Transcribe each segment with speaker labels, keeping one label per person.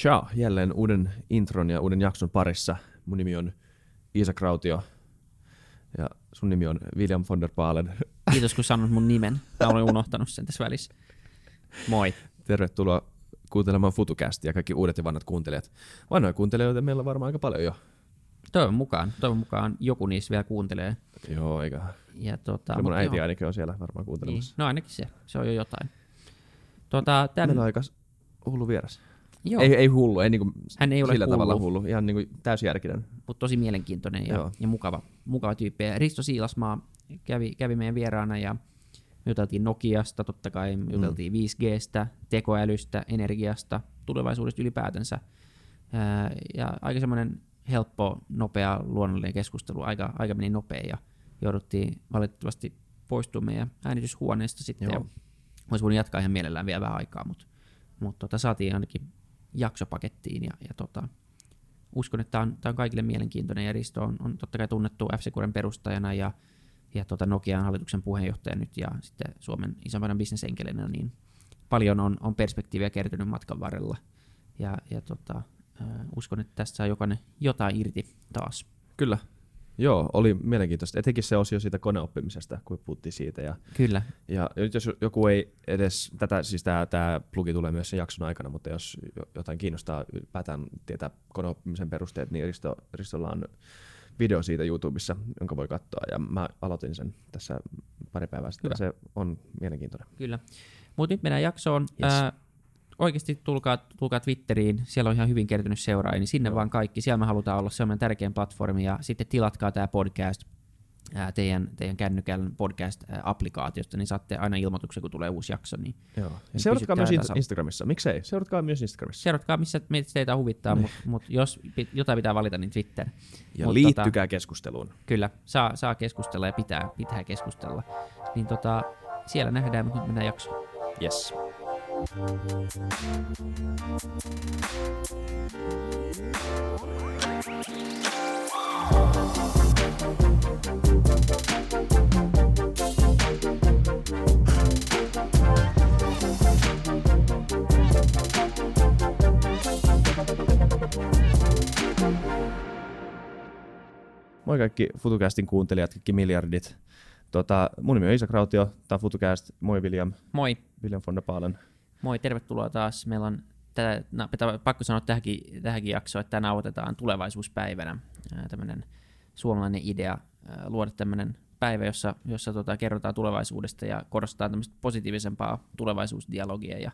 Speaker 1: Ciao, jälleen uuden intron ja uuden jakson parissa. Mun nimi on Iisa Krautio ja sun nimi on William von der Baalen.
Speaker 2: Kiitos kun sanot mun nimen. Mä olen unohtanut sen tässä välissä. Moi.
Speaker 1: Tervetuloa kuuntelemaan FutuCastia ja kaikki uudet ja vanhat kuuntelijat. Vanhoja kuuntelijoita meillä on varmaan aika paljon jo.
Speaker 2: Toivon mukaan. Toivon mukaan joku niistä vielä kuuntelee.
Speaker 1: Joo, eikä.
Speaker 2: Ja tota,
Speaker 1: Kyllä mun äiti
Speaker 2: joo.
Speaker 1: ainakin on siellä varmaan
Speaker 2: Niin.
Speaker 1: kuuntelemassa.
Speaker 2: No ainakin se. Se on jo jotain. Tota, tän,
Speaker 1: Meillä on aika hullu vieras.
Speaker 2: Joo,
Speaker 1: Ei, ei hullu, ei niinku
Speaker 2: hän ei ole
Speaker 1: sillä tavalla
Speaker 2: hullu,
Speaker 1: hullu, ihan niinku täysjärkinen.
Speaker 2: mutta tosi mielenkiintoinen ja,
Speaker 1: Joo.
Speaker 2: ja mukava, mukava tyyppi. Ja Risto Siilasmaa kävi, kävi meidän vieraana ja me juteltiin Nokiasta, totta kai me juteltiin 5Gstä, tekoälystä, energiasta, tulevaisuudesta ylipäätänsä. Ää, ja aika semmoinen helppo, nopea, luonnollinen keskustelu. Aika, aika meni nopea ja jouduttiin valitettavasti poistua meidän äänityshuoneesta sitten.
Speaker 1: Joo.
Speaker 2: Ja olisi voinut jatkaa ihan mielellään vielä vähän aikaa, mutta, mutta tota, saatiin ainakin jakso pakettiin ja, ja tota, uskon, että tämä on, on kaikille mielenkiintoinen ja Risto on, on totta kai tunnettu f perustajana ja, ja tota Nokian hallituksen puheenjohtaja nyt ja sitten Suomen isompana bisnesenkelinä, niin paljon on, on perspektiiviä kertynyt matkan varrella ja, ja tota, uskon, että tästä saa jokainen jotain irti taas.
Speaker 1: Kyllä. Joo, oli mielenkiintoista. Etenkin se osio siitä koneoppimisesta, kun puhuttiin siitä. Ja,
Speaker 2: Kyllä,
Speaker 1: ja nyt jos joku ei edes, tätä, siis tämä, tämä plugi tulee myös sen jakson aikana, mutta jos jo- jotain kiinnostaa ylipäätään tietää koneoppimisen perusteet, niin Risto, Ristolla on video siitä YouTubessa, jonka voi katsoa. Ja mä aloitin sen tässä pari päivää sitten.
Speaker 2: Hyvä.
Speaker 1: Se on mielenkiintoinen.
Speaker 2: kyllä. Mutta nyt mennään jaksoon.
Speaker 1: Yes.
Speaker 2: Ää, oikeasti tulkaa, tulkaa Twitteriin, siellä on ihan hyvin kertynyt seuraajia, niin sinne
Speaker 1: Joo.
Speaker 2: vaan kaikki. Siellä me halutaan olla, se on meidän tärkein platformi ja sitten tilatkaa tämä podcast ää, teidän, teidän kännykän podcast-applikaatiosta, niin saatte aina ilmoituksen, kun tulee uusi jakso. Niin
Speaker 1: Joo. Ja
Speaker 2: Niin
Speaker 1: seuratkaa myös
Speaker 2: tasalla.
Speaker 1: Instagramissa. Miksei? Seuratkaa myös Instagramissa.
Speaker 2: seuratkaa, missä teitä huvittaa,
Speaker 1: Niin.
Speaker 2: mutta mut jos jotain pitää valita, niin Twitter.
Speaker 1: Ja
Speaker 2: Mut
Speaker 1: liittykää keskusteluun.
Speaker 2: Kyllä, saa, saa keskustella ja pitää, pitää keskustella. Niin tota, siellä nähdään, mutta nyt mennään jaksoon.
Speaker 1: Yes. Moi kaikki FutuCastin kuuntelijat, kaikki miljardit. Tota, mun nimi on Isa Krautio, tämä on FutuCast. Moi William,
Speaker 2: Moi,
Speaker 1: William von der Baalen.
Speaker 2: Moi, tervetuloa taas. Meillä on tätä, no, pitää- pakko sanoa tähänkin, tähänkin jaksoon, että tämä nauhoitetaan tulevaisuuspäivänä. Tämmöinen suomalainen idea luoda tämmöinen päivä, jossa, jossa tota, kerrotaan tulevaisuudesta ja korostetaan tämmöistä positiivisempaa tulevaisuusdialogia ja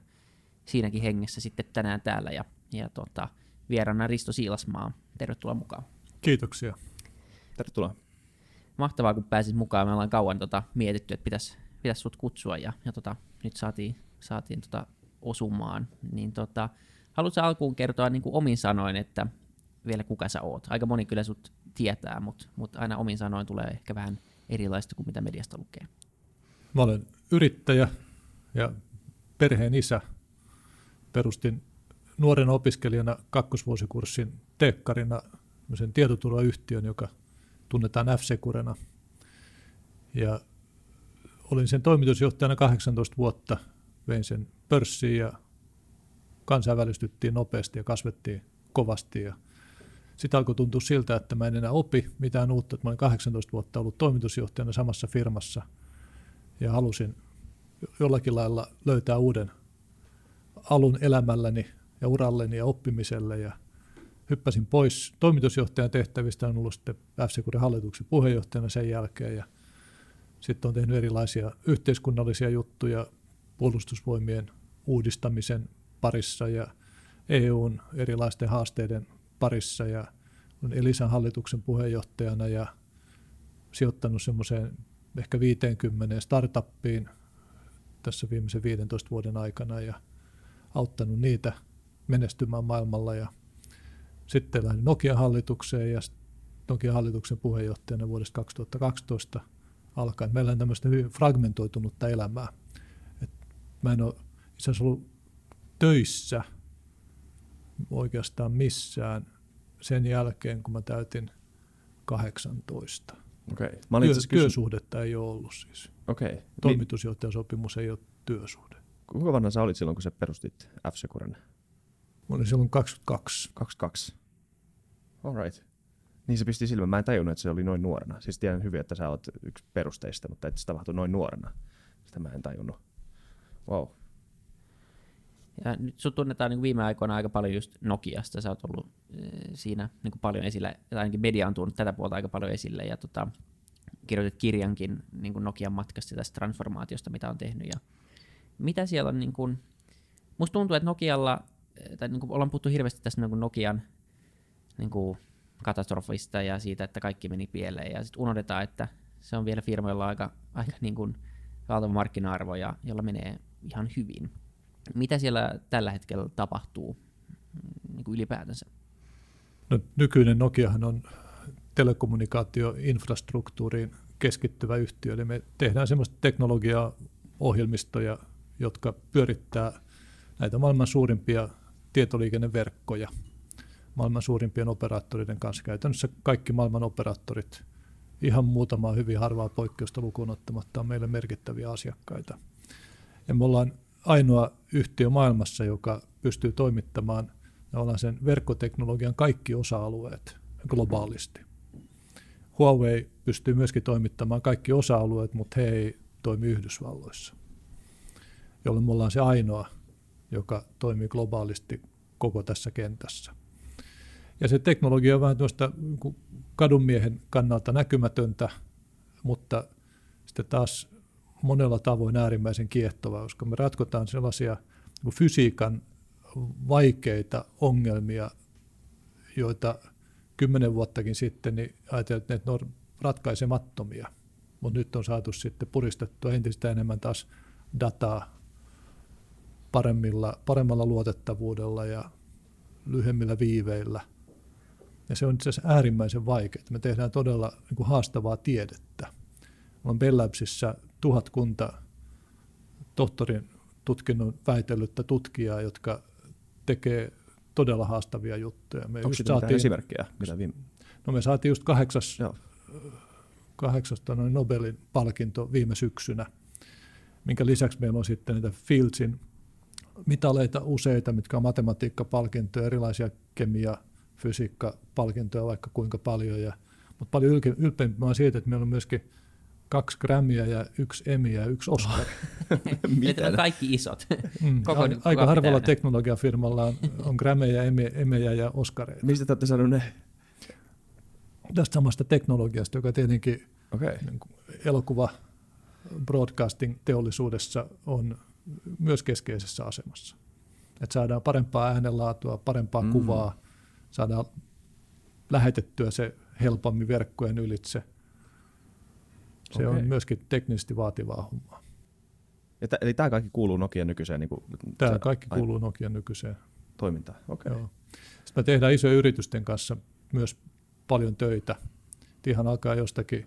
Speaker 2: siinäkin hengessä sitten tänään täällä ja, ja tota, vieraana Risto Siilasmaa. Tervetuloa mukaan.
Speaker 3: Kiitoksia.
Speaker 1: Tervetuloa.
Speaker 2: mahtavaa, kun pääsit mukaan. Me ollaan kauan tota, mietitty, että pitäisi pitäis sut kutsua ja, ja tota, nyt saatiin, saatiin tota, osumaan. Niin, tota, haluatko alkuun kertoa niin kuin omin sanoin, että vielä kuka sä oot? Aika moni kyllä sut tietää, mutta mut aina omin sanoin tulee ehkä vähän erilaista kuin mitä mediasta lukee.
Speaker 3: Mä olen yrittäjä ja perheen isä. Perustin nuorena opiskelijana kakkosvuosikurssin teekkarina sen tietoturvayhtiön, joka tunnetaan F-Securena. Ja olin sen toimitusjohtajana 18 vuotta. Vein sen pörssiin ja kansainvälistyttiin nopeasti ja kasvettiin kovasti. Ja sitten alkoi tuntua siltä, että mä en enää opi mitään uutta. Mä olin 18 vuotta ollut toimitusjohtajana samassa firmassa ja halusin jollakin lailla löytää uuden alun elämälläni ja uralleni ja oppimiselle ja hyppäsin pois toimitusjohtajan tehtävistä, olen ollut sitten f hallituksen puheenjohtajana sen jälkeen ja sitten on tehnyt erilaisia yhteiskunnallisia juttuja puolustusvoimien uudistamisen parissa ja EUn erilaisten haasteiden parissa ja on Elisan hallituksen puheenjohtajana ja sijoittanut semmoiseen ehkä 50 startuppiin tässä viimeisen 15 vuoden aikana ja auttanut niitä menestymään maailmalla ja sitten lähdin Nokian hallitukseen ja Nokian hallituksen puheenjohtajana vuodesta 2012 alkaen. Meillä on tämmöistä hyvin fragmentoitunutta elämää. Mä en ole itse asiassa ollut töissä oikeastaan missään sen jälkeen, kun mä täytin 18.
Speaker 1: Okei. Okay. Mä
Speaker 3: Työ,
Speaker 1: itse asiassa kysy-
Speaker 3: työsuhdetta ei ole ollut siis.
Speaker 1: Okei. Okay. Niin,
Speaker 3: Toimitusjohtajasopimus ei ole työsuhde.
Speaker 1: kuinka vanha sä olit silloin, kun sä perustit f
Speaker 3: Mä olin silloin 22.
Speaker 1: 22. Alright. Niin se pisti silmään. Mä en tajunnut, että se oli noin nuorena. Siis tiedän hyvin, että sä oot yksi perusteista, mutta että se tapahtui noin nuorena. Sitä mä en tajunnut. Wow.
Speaker 2: Ja nyt sut tunnetaan niin viime aikoina aika paljon just Nokiasta. Sä oot ollut eh, siinä niin paljon esillä, tai ainakin media on tuonut tätä puolta aika paljon esille. Ja tota, kirjoitit kirjankin niin Nokian matkasta tästä transformaatiosta, mitä on tehnyt. Ja mitä siellä on, niin kuin, musta tuntuu, että Nokialla, eh, tai niin kuin ollaan puhuttu hirveästi tästä niin Nokian niin kuin katastrofista ja siitä, että kaikki meni pieleen. Ja sitten unohdetaan, että se on vielä firmoilla aika, aika niin kuin valtava markkina-arvo, ja, jolla menee ihan hyvin. Mitä siellä tällä hetkellä tapahtuu mm, niin kuin ylipäätänsä?
Speaker 3: No, nykyinen Nokiahan on telekommunikaatioinfrastruktuuriin keskittyvä yhtiö, eli me tehdään sellaista teknologiaa, ohjelmistoja, jotka pyörittää näitä maailman suurimpia tietoliikenneverkkoja maailman suurimpien operaattoreiden kanssa. Käytännössä kaikki maailman operaattorit, ihan muutamaa hyvin harvaa poikkeusta lukuun ottamatta, on meille merkittäviä asiakkaita. Ja me ollaan ainoa yhtiö maailmassa, joka pystyy toimittamaan sen verkkoteknologian kaikki osa-alueet globaalisti. Huawei pystyy myöskin toimittamaan kaikki osa-alueet, mutta he ei toimi Yhdysvalloissa, jolloin me ollaan se ainoa, joka toimii globaalisti koko tässä kentässä. Ja se teknologia on vähän tuosta niin kadunmiehen kannalta näkymätöntä, mutta sitten taas monella tavoin äärimmäisen kiehtovaa, koska me ratkotaan sellaisia niin fysiikan vaikeita ongelmia, joita kymmenen vuottakin sitten niin ajateltiin, että ne on ratkaisemattomia, mutta nyt on saatu sitten puristettua entistä enemmän taas dataa paremmilla, paremmalla luotettavuudella ja lyhyemmillä viiveillä. Ja se on itse asiassa äärimmäisen vaikeaa. Me tehdään todella niin kuin haastavaa tiedettä. On Bellabsissa tuhat kunta tohtorin tutkinnon väitellyttä tutkijaa, jotka tekee todella haastavia juttuja.
Speaker 1: Me Onko saatiin, esimerkkejä? Mitä viime...
Speaker 3: No me saatiin just kahdeksas, kahdeksasta noin Nobelin palkinto viime syksynä, minkä lisäksi meillä on sitten niitä Fieldsin mitaleita useita, mitkä on matematiikkapalkintoja, erilaisia kemia, fysiikkapalkintoja vaikka kuinka paljon. Ja, mutta paljon ylpeämpi on siitä, että meillä on myöskin kaksi Grammyä ja yksi Emiä ja yksi Oscar.
Speaker 2: Mitä? kaikki isot.
Speaker 3: Mm, koko, aika harvalla teknologiafirmalla on, on Grammyjä, Emejä ja Oscareita.
Speaker 1: Mistä te olette sanoneet ne?
Speaker 3: Tästä samasta teknologiasta, joka tietenkin
Speaker 1: okay.
Speaker 3: niin elokuva broadcasting teollisuudessa on myös keskeisessä asemassa. Että saadaan parempaa äänenlaatua, parempaa mm. kuvaa, saadaan lähetettyä se helpommin verkkojen ylitse – se okay. on myöskin teknisesti vaativaa hommaa.
Speaker 1: Ja t- eli tämä kaikki kuuluu Nokian nykyiseen? Niin kuin,
Speaker 3: tämä kaikki ai- kuuluu Nokian nykyiseen
Speaker 1: toimintaan. Okay. Joo.
Speaker 3: Sitten me tehdään isojen yritysten kanssa myös paljon töitä. Ihan alkaa jostakin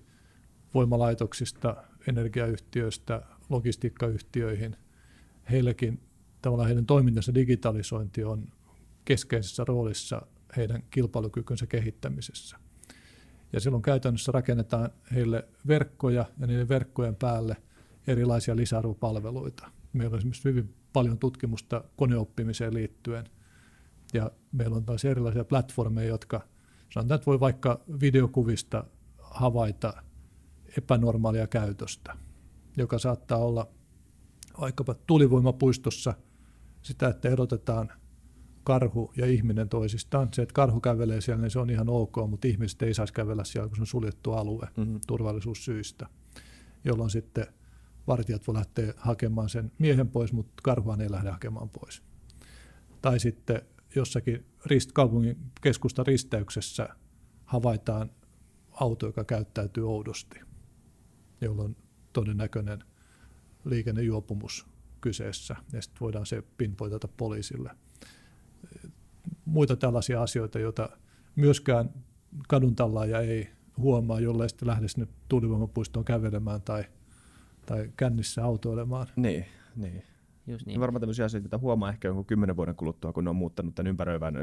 Speaker 3: voimalaitoksista, energiayhtiöistä, logistiikkayhtiöihin. Heilläkin tavallaan heidän toimintansa digitalisointi on keskeisessä roolissa heidän kilpailukykynsä kehittämisessä. Ja silloin käytännössä rakennetaan heille verkkoja ja niiden verkkojen päälle erilaisia lisäarvopalveluita. Meillä on esimerkiksi hyvin paljon tutkimusta koneoppimiseen liittyen. Ja meillä on taas erilaisia platformeja, jotka sanotaan, että voi vaikka videokuvista havaita epänormaalia käytöstä, joka saattaa olla vaikkapa tulivoimapuistossa sitä, että erotetaan – karhu ja ihminen toisistaan. Se, että karhu kävelee siellä, niin se on ihan ok, mutta ihmiset ei saisi kävellä siellä, kun se on suljettu alue mm-hmm. turvallisuussyistä, jolloin sitten vartijat voi lähteä hakemaan sen miehen pois, mutta karhua ei lähde hakemaan pois. Tai sitten jossakin rist, kaupungin keskusta risteyksessä havaitaan auto, joka käyttäytyy oudosti, jolloin todennäköinen liikennejuopumus kyseessä, ja sitten voidaan se pinpointata poliisille – muita tällaisia asioita, joita myöskään kadun tallaaja ei huomaa, jollei sitten lähde sinne tuulivoimapuistoon kävelemään tai, tai kännissä autoilemaan.
Speaker 1: Niin, niin. Just niin. Varmaan tämmöisiä asioita, joita huomaa ehkä jonkun kymmenen vuoden kuluttua, kun ne on muuttanut tämän ympäröivän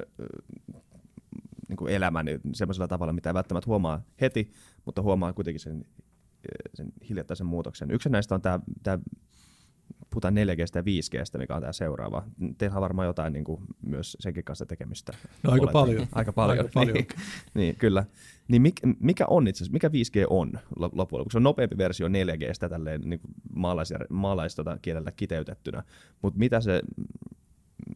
Speaker 1: niin kuin elämän semmoisella tavalla, mitä ei välttämättä huomaa heti, mutta huomaa kuitenkin sen, sen hiljattaisen muutoksen. Yksi näistä on tämä, tämä puhutaan 4Gstä ja 5Gstä, mikä on tämä seuraava. Teillä on varmaan jotain niin kuin, myös senkin kanssa tekemistä.
Speaker 3: No aika
Speaker 1: Oletan.
Speaker 3: paljon.
Speaker 1: Aika paljon.
Speaker 3: Aika paljon.
Speaker 1: Niin, niin, kyllä. Niin mikä, mikä on itse asiassa, mikä 5G on loppujen lopuksi? Se on nopeampi versio 4Gstä tälleen niin maalais, maalais tota, kielellä kiteytettynä, mutta mitä se,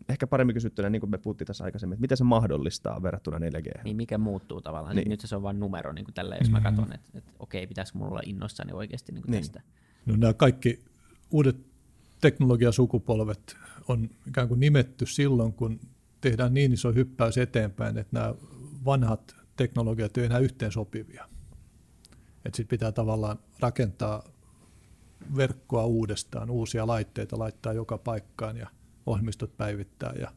Speaker 1: ehkä paremmin kysyttynä, niin kuin me puhuttiin tässä aikaisemmin, että mitä se mahdollistaa verrattuna 4G?
Speaker 2: Niin mikä muuttuu tavallaan.
Speaker 1: Niin.
Speaker 2: Niin. Nyt se on vain numero niin kuin tällä, jos mä katson, että, että okei, pitäisikö mulla olla innoissani oikeasti niin kuin
Speaker 1: Niin.
Speaker 2: tästä.
Speaker 3: No, nämä kaikki uudet teknologiasukupolvet on ikään kuin nimetty silloin, kun tehdään niin iso hyppäys eteenpäin, että nämä vanhat teknologiat eivät enää yhteen sopivia. Sitten pitää tavallaan rakentaa verkkoa uudestaan, uusia laitteita laittaa joka paikkaan ja ohjelmistot päivittää. Ja,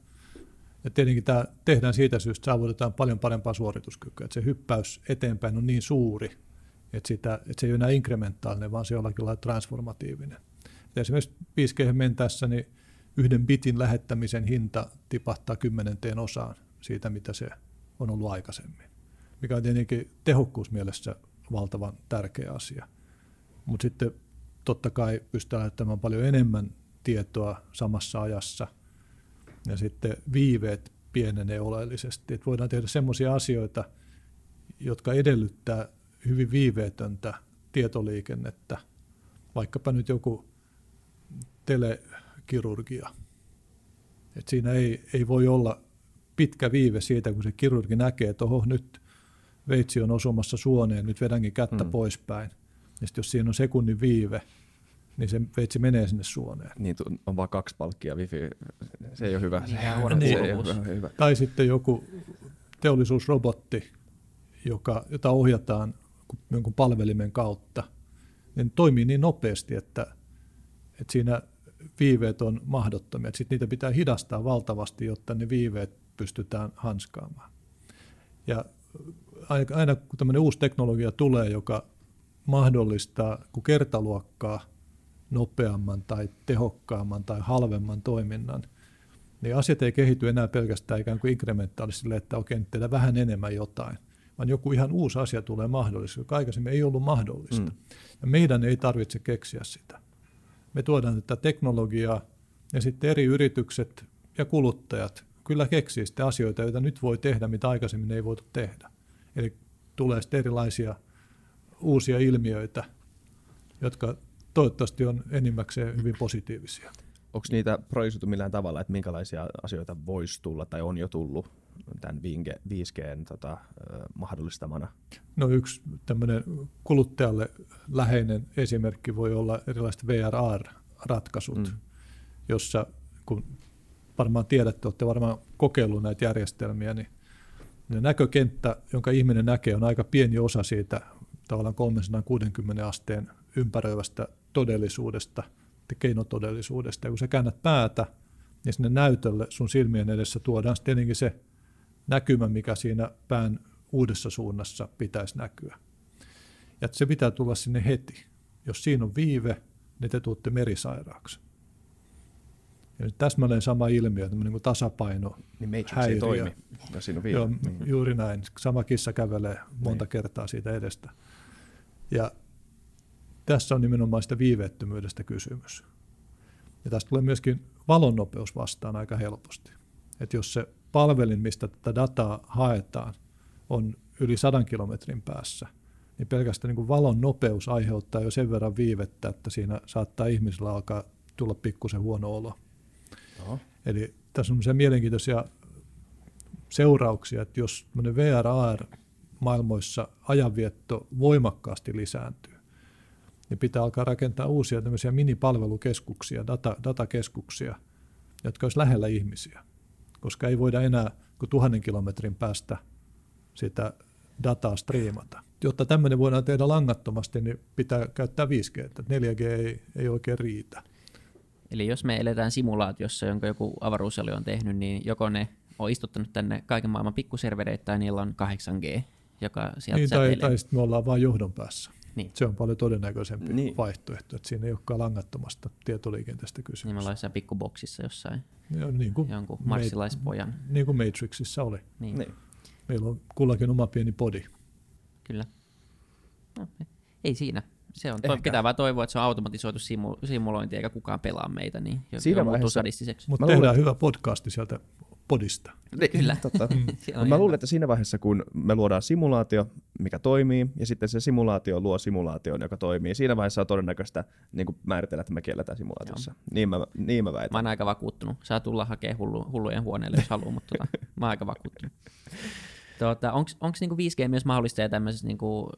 Speaker 3: ja tietenkin tämä tehdään siitä syystä, että saavutetaan paljon parempaa suorituskykyä. Että se hyppäys eteenpäin on niin suuri, että, sitä, että se ei ole enää inkrementaalinen, vaan se on jollakin lailla transformatiivinen. Et esimerkiksi 5G mentäessä niin yhden bitin lähettämisen hinta tipahtaa kymmenenteen osaan siitä, mitä se on ollut aikaisemmin, mikä on tietenkin tehokkuusmielessä valtavan tärkeä asia. Mutta sitten totta kai pystytään lähettämään paljon enemmän tietoa samassa ajassa, ja sitten viiveet pienenee oleellisesti. Et voidaan tehdä sellaisia asioita, jotka edellyttää hyvin viiveetöntä tietoliikennettä, vaikkapa nyt joku telekirurgia. Et siinä ei, ei voi olla pitkä viive siitä, kun se kirurgi näkee, että oho, nyt veitsi on osumassa suoneen, nyt vedänkin kättä
Speaker 1: Mm.
Speaker 3: mm. poispäin. Ja sitten jos siinä on sekunnin viive, niin se veitsi menee sinne suoneen.
Speaker 1: Niin, on vaan kaksi palkkia wifi. Se ei ole hyvä.
Speaker 2: Niin,
Speaker 1: Se,
Speaker 2: huono
Speaker 1: se ei ole hyvä.
Speaker 3: Tai sitten joku teollisuusrobotti, joka, jota ohjataan jonkun palvelimen kautta, niin toimii niin nopeasti, että, että siinä viiveet on mahdottomia. Sitten niitä pitää hidastaa valtavasti, jotta ne viiveet pystytään hanskaamaan. Ja aina, kun tämmöinen uusi teknologia tulee, joka mahdollistaa kun kertaluokkaa nopeamman tai tehokkaamman tai halvemman toiminnan, niin asiat ei kehity enää pelkästään ikään kuin inkrementaalisesti, että okei, nyt tehdään vähän enemmän jotain, vaan joku ihan uusi asia tulee mahdolliseksi, joka aikaisemmin ei ollut mahdollista.
Speaker 1: Mm.
Speaker 3: Ja meidän ei tarvitse keksiä sitä. Me tuodaan tätä teknologiaa ja sitten eri yritykset ja kuluttajat kyllä keksii sitten asioita, joita nyt voi tehdä, mitä aikaisemmin ei voitu tehdä. Eli tulee sitten erilaisia uusia ilmiöitä, jotka toivottavasti on enimmäkseen hyvin positiivisia.
Speaker 1: Onko niitä projisoitu millään tavalla, että minkälaisia asioita voisi tulla tai on jo tullut tämän 5G tota, mahdollistamana?
Speaker 3: No yksi tämmöinen kuluttajalle läheinen esimerkki voi olla erilaiset VRR-ratkaisut,
Speaker 1: Mm.
Speaker 3: jossa kun varmaan tiedätte, olette varmaan kokeillut näitä järjestelmiä, niin näkökenttä, jonka ihminen näkee, on aika pieni osa siitä tavallaan 360 asteen ympäröivästä todellisuudesta, keinotodellisuudesta. Ja kun sä käännät päätä, niin sinne näytölle sun silmien edessä tuodaan tietenkin se näkymä, mikä siinä pään uudessa suunnassa pitäisi näkyä. Ja se pitää tulla sinne heti. Jos siinä on viive, niin te tuutte merisairaaksi. Ja nyt täsmälleen sama ilmiö, tämmöinen kuin tasapaino.
Speaker 1: Niin Matrix ei
Speaker 3: Häiriö.
Speaker 1: toimi, jos siinä on viive.
Speaker 3: Joo,
Speaker 1: Niin.
Speaker 3: juuri näin. Sama kissa kävelee monta
Speaker 1: Niin.
Speaker 3: kertaa siitä edestä. Ja tässä on nimenomaan sitä viiveettömyydestä kysymys. Ja tästä tulee myöskin valonnopeus vastaan aika helposti. Että jos se palvelin, mistä tätä dataa haetaan, on yli 100 kilometrin päässä, niin pelkästään niin kuin valon nopeus aiheuttaa jo sen verran viivettä, että siinä saattaa ihmisellä alkaa tulla pikkusen huono olo.
Speaker 1: Joo.
Speaker 3: Eli tässä on se mielenkiintoisia seurauksia, että jos VRR-maailmoissa ajanvietto voimakkaasti lisääntyy, niin pitää alkaa rakentaa uusia tämmöisiä minipalvelukeskuksia, data, datakeskuksia, jotka olisi lähellä ihmisiä, koska ei voida enää kuin tuhannen kilometrin päästä sitä dataa striimata. Jotta tämmöinen voidaan tehdä langattomasti, niin pitää käyttää 5G, että 4G ei, ei oikein riitä.
Speaker 2: Eli jos me eletään simulaatiossa, jonka joku avaruusjali on tehnyt, niin joko ne on istuttanut tänne kaiken maailman pikkuservereitä tai niillä on 8G, joka sieltä
Speaker 3: Niin, tai, tai sitten me ollaan vain johdon päässä.
Speaker 2: Niin.
Speaker 3: Se on paljon todennäköisempi
Speaker 1: Niin.
Speaker 3: niin. vaihtoehto, että siinä ei olekaan langattomasta tietoliikenteestä
Speaker 2: Niin me
Speaker 3: kysymys.
Speaker 2: ollaan jossain pikkuboksissa jossain,
Speaker 3: Ja niin, kuin,
Speaker 2: jonkun
Speaker 3: Ma-
Speaker 2: marssilaispojan.
Speaker 3: niin kuin Matrixissa oli.
Speaker 2: Niin,
Speaker 1: Niin.
Speaker 3: Meillä on kullakin oma pieni podi.
Speaker 2: kyllä. No, ei siinä. Se on, toi,
Speaker 1: Ehkä.
Speaker 2: pitää vaan toivoa, että se on automatisoitu simu, simulointi eikä kukaan pelaa meitä, niin jo,
Speaker 1: Siinä
Speaker 2: jo
Speaker 1: vaiheessa-
Speaker 2: sadistiseksi.
Speaker 3: Mutta tehdään
Speaker 1: luulen,
Speaker 3: hyvä podcasti sieltä podista.
Speaker 2: Kyllä.
Speaker 1: Totta.
Speaker 2: On
Speaker 1: mä luulen, että siinä vaiheessa, kun me luodaan simulaatio, mikä toimii, ja sitten se simulaatio luo simulaation, joka toimii, siinä vaiheessa on todennäköistä niin kuin määritellä, että me kielletään simulaatiossa. Niin mä, niin mä väitän.
Speaker 2: Mä oon aika vakuuttunut. Saa tulla hakemaan hullu, hullujen huoneelle, jos haluaa, mutta tota, mä oon aika vakuuttunut. Tota, onko niinku 5G myös mahdollista ja tämmöisessä, niinku,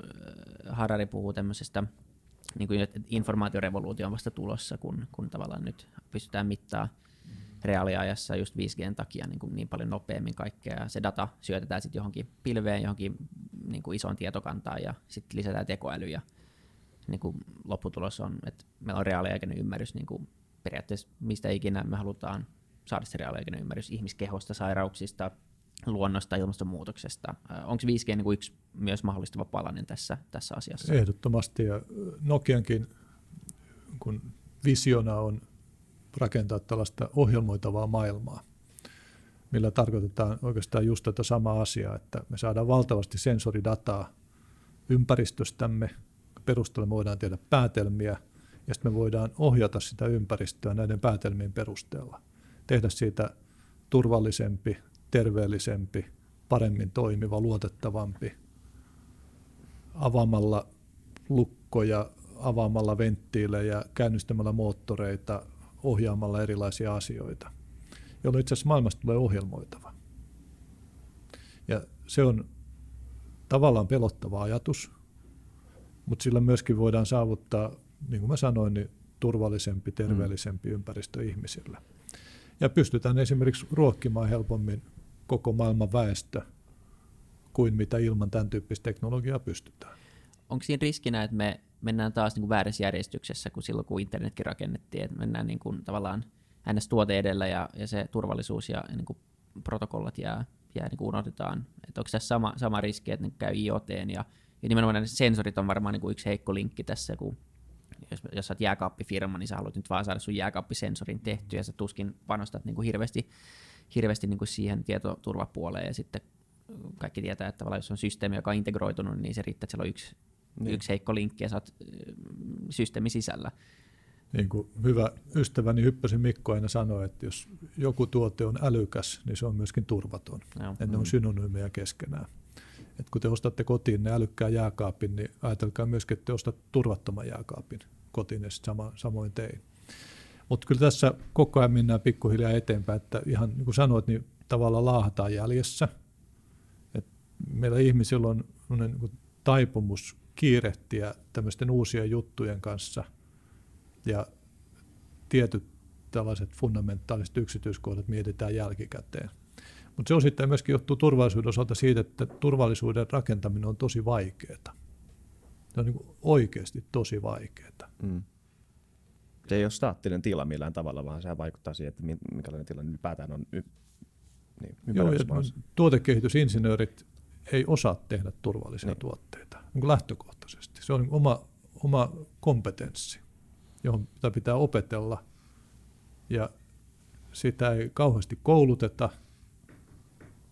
Speaker 2: äh, Harari puhuu tämmöisestä, niinku, että informaatiorevoluutio on vasta tulossa, kun, kun tavallaan nyt pystytään mittaa reaaliajassa just 5Gn takia niin, kuin niin paljon nopeammin kaikkea. Ja se data syötetään sitten johonkin pilveen, johonkin niin kuin isoon tietokantaan ja sitten lisätään tekoäly. Ja niin kuin lopputulos on, että meillä on reaaliaikainen ymmärrys niin kuin periaatteessa mistä ikinä me halutaan saada se reaaliaikainen ymmärrys ihmiskehosta, sairauksista, luonnosta, ilmastonmuutoksesta. Onko 5G niin kuin yksi myös mahdollistava palanen tässä, tässä asiassa?
Speaker 3: Ehdottomasti. Ja Nokiankin kun visiona on rakentaa tällaista ohjelmoitavaa maailmaa, millä tarkoitetaan oikeastaan just tätä samaa asiaa, että me saadaan valtavasti sensoridataa ympäristöstämme, perusteella me voidaan tehdä päätelmiä, ja sitten me voidaan ohjata sitä ympäristöä näiden päätelmien perusteella. Tehdä siitä turvallisempi, terveellisempi, paremmin toimiva, luotettavampi, avaamalla lukkoja, avaamalla venttiilejä, käynnistämällä moottoreita, ohjaamalla erilaisia asioita, jolloin itse asiassa maailmasta tulee ohjelmoitava. Ja se on tavallaan pelottava ajatus, mutta sillä myöskin voidaan saavuttaa, niin kuin mä sanoin, niin turvallisempi, terveellisempi mm. ympäristö ihmisille. Ja pystytään esimerkiksi ruokkimaan helpommin koko maailman väestö kuin mitä ilman tämän tyyppistä teknologiaa pystytään.
Speaker 2: Onko siinä riskinä, että me mennään taas niin kuin väärässä järjestyksessä kuin silloin, kun internetkin rakennettiin, että mennään niin kuin tavallaan NS-tuote edellä ja, ja se turvallisuus ja, ja niin kuin protokollat jää, jää niin kuin unohdetaan. Että onko tässä sama, sama riski, että ne käy IoTn ja, ja nimenomaan ne sensorit on varmaan niin kuin yksi heikko linkki tässä, kun jos, jos oot jääkaappifirma, niin sä haluat nyt vaan saada sun jääkaappisensorin tehtyä ja sä tuskin panostat niin kuin hirveästi, hirveästi niin kuin siihen tietoturvapuoleen ja sitten kaikki tietää, että jos on systeemi, joka on integroitunut, niin se riittää, että siellä on yksi, niin. yksi heikko linkki ja sä oot systeemi sisällä.
Speaker 3: Niin kuin hyvä ystäväni Hyppösen Mikko aina sanoi, että jos joku tuote on älykäs, niin se on myöskin turvaton.
Speaker 2: Joo.
Speaker 3: Että ne on synonyymejä keskenään. Et kun te ostatte kotiin ne älykkään jääkaapin, niin ajatelkaa myöskin, että te ostatte turvattoman jääkaapin kotiin, ja sama, samoin tein. Mutta kyllä tässä koko ajan mennään pikkuhiljaa eteenpäin, että ihan niin kuin sanoit, niin tavallaan laahataan jäljessä. Et meillä ihmisillä on niin kuin taipumus kiirehtiä tämmöisten uusien juttujen kanssa, ja tietyt tällaiset fundamentaaliset yksityiskohdat mietitään jälkikäteen. Mutta se osittain myöskin johtuu turvallisuuden osalta siitä, että turvallisuuden rakentaminen on tosi vaikeaa. Se on niin oikeasti tosi vaikeaa.
Speaker 1: Mm. Se ei ole staattinen tila millään tavalla, vaan se vaikuttaa siihen, että mi- minkälainen tilanne ylipäätään on y- niin,
Speaker 3: Joo, tuotekehitysinsinöörit ei osaa tehdä turvallisia
Speaker 1: Niin.
Speaker 3: tuotteita niin kuin lähtökohtaisesti. Se on niin kuin oma, oma kompetenssi, johon sitä pitää opetella ja sitä ei kauheasti kouluteta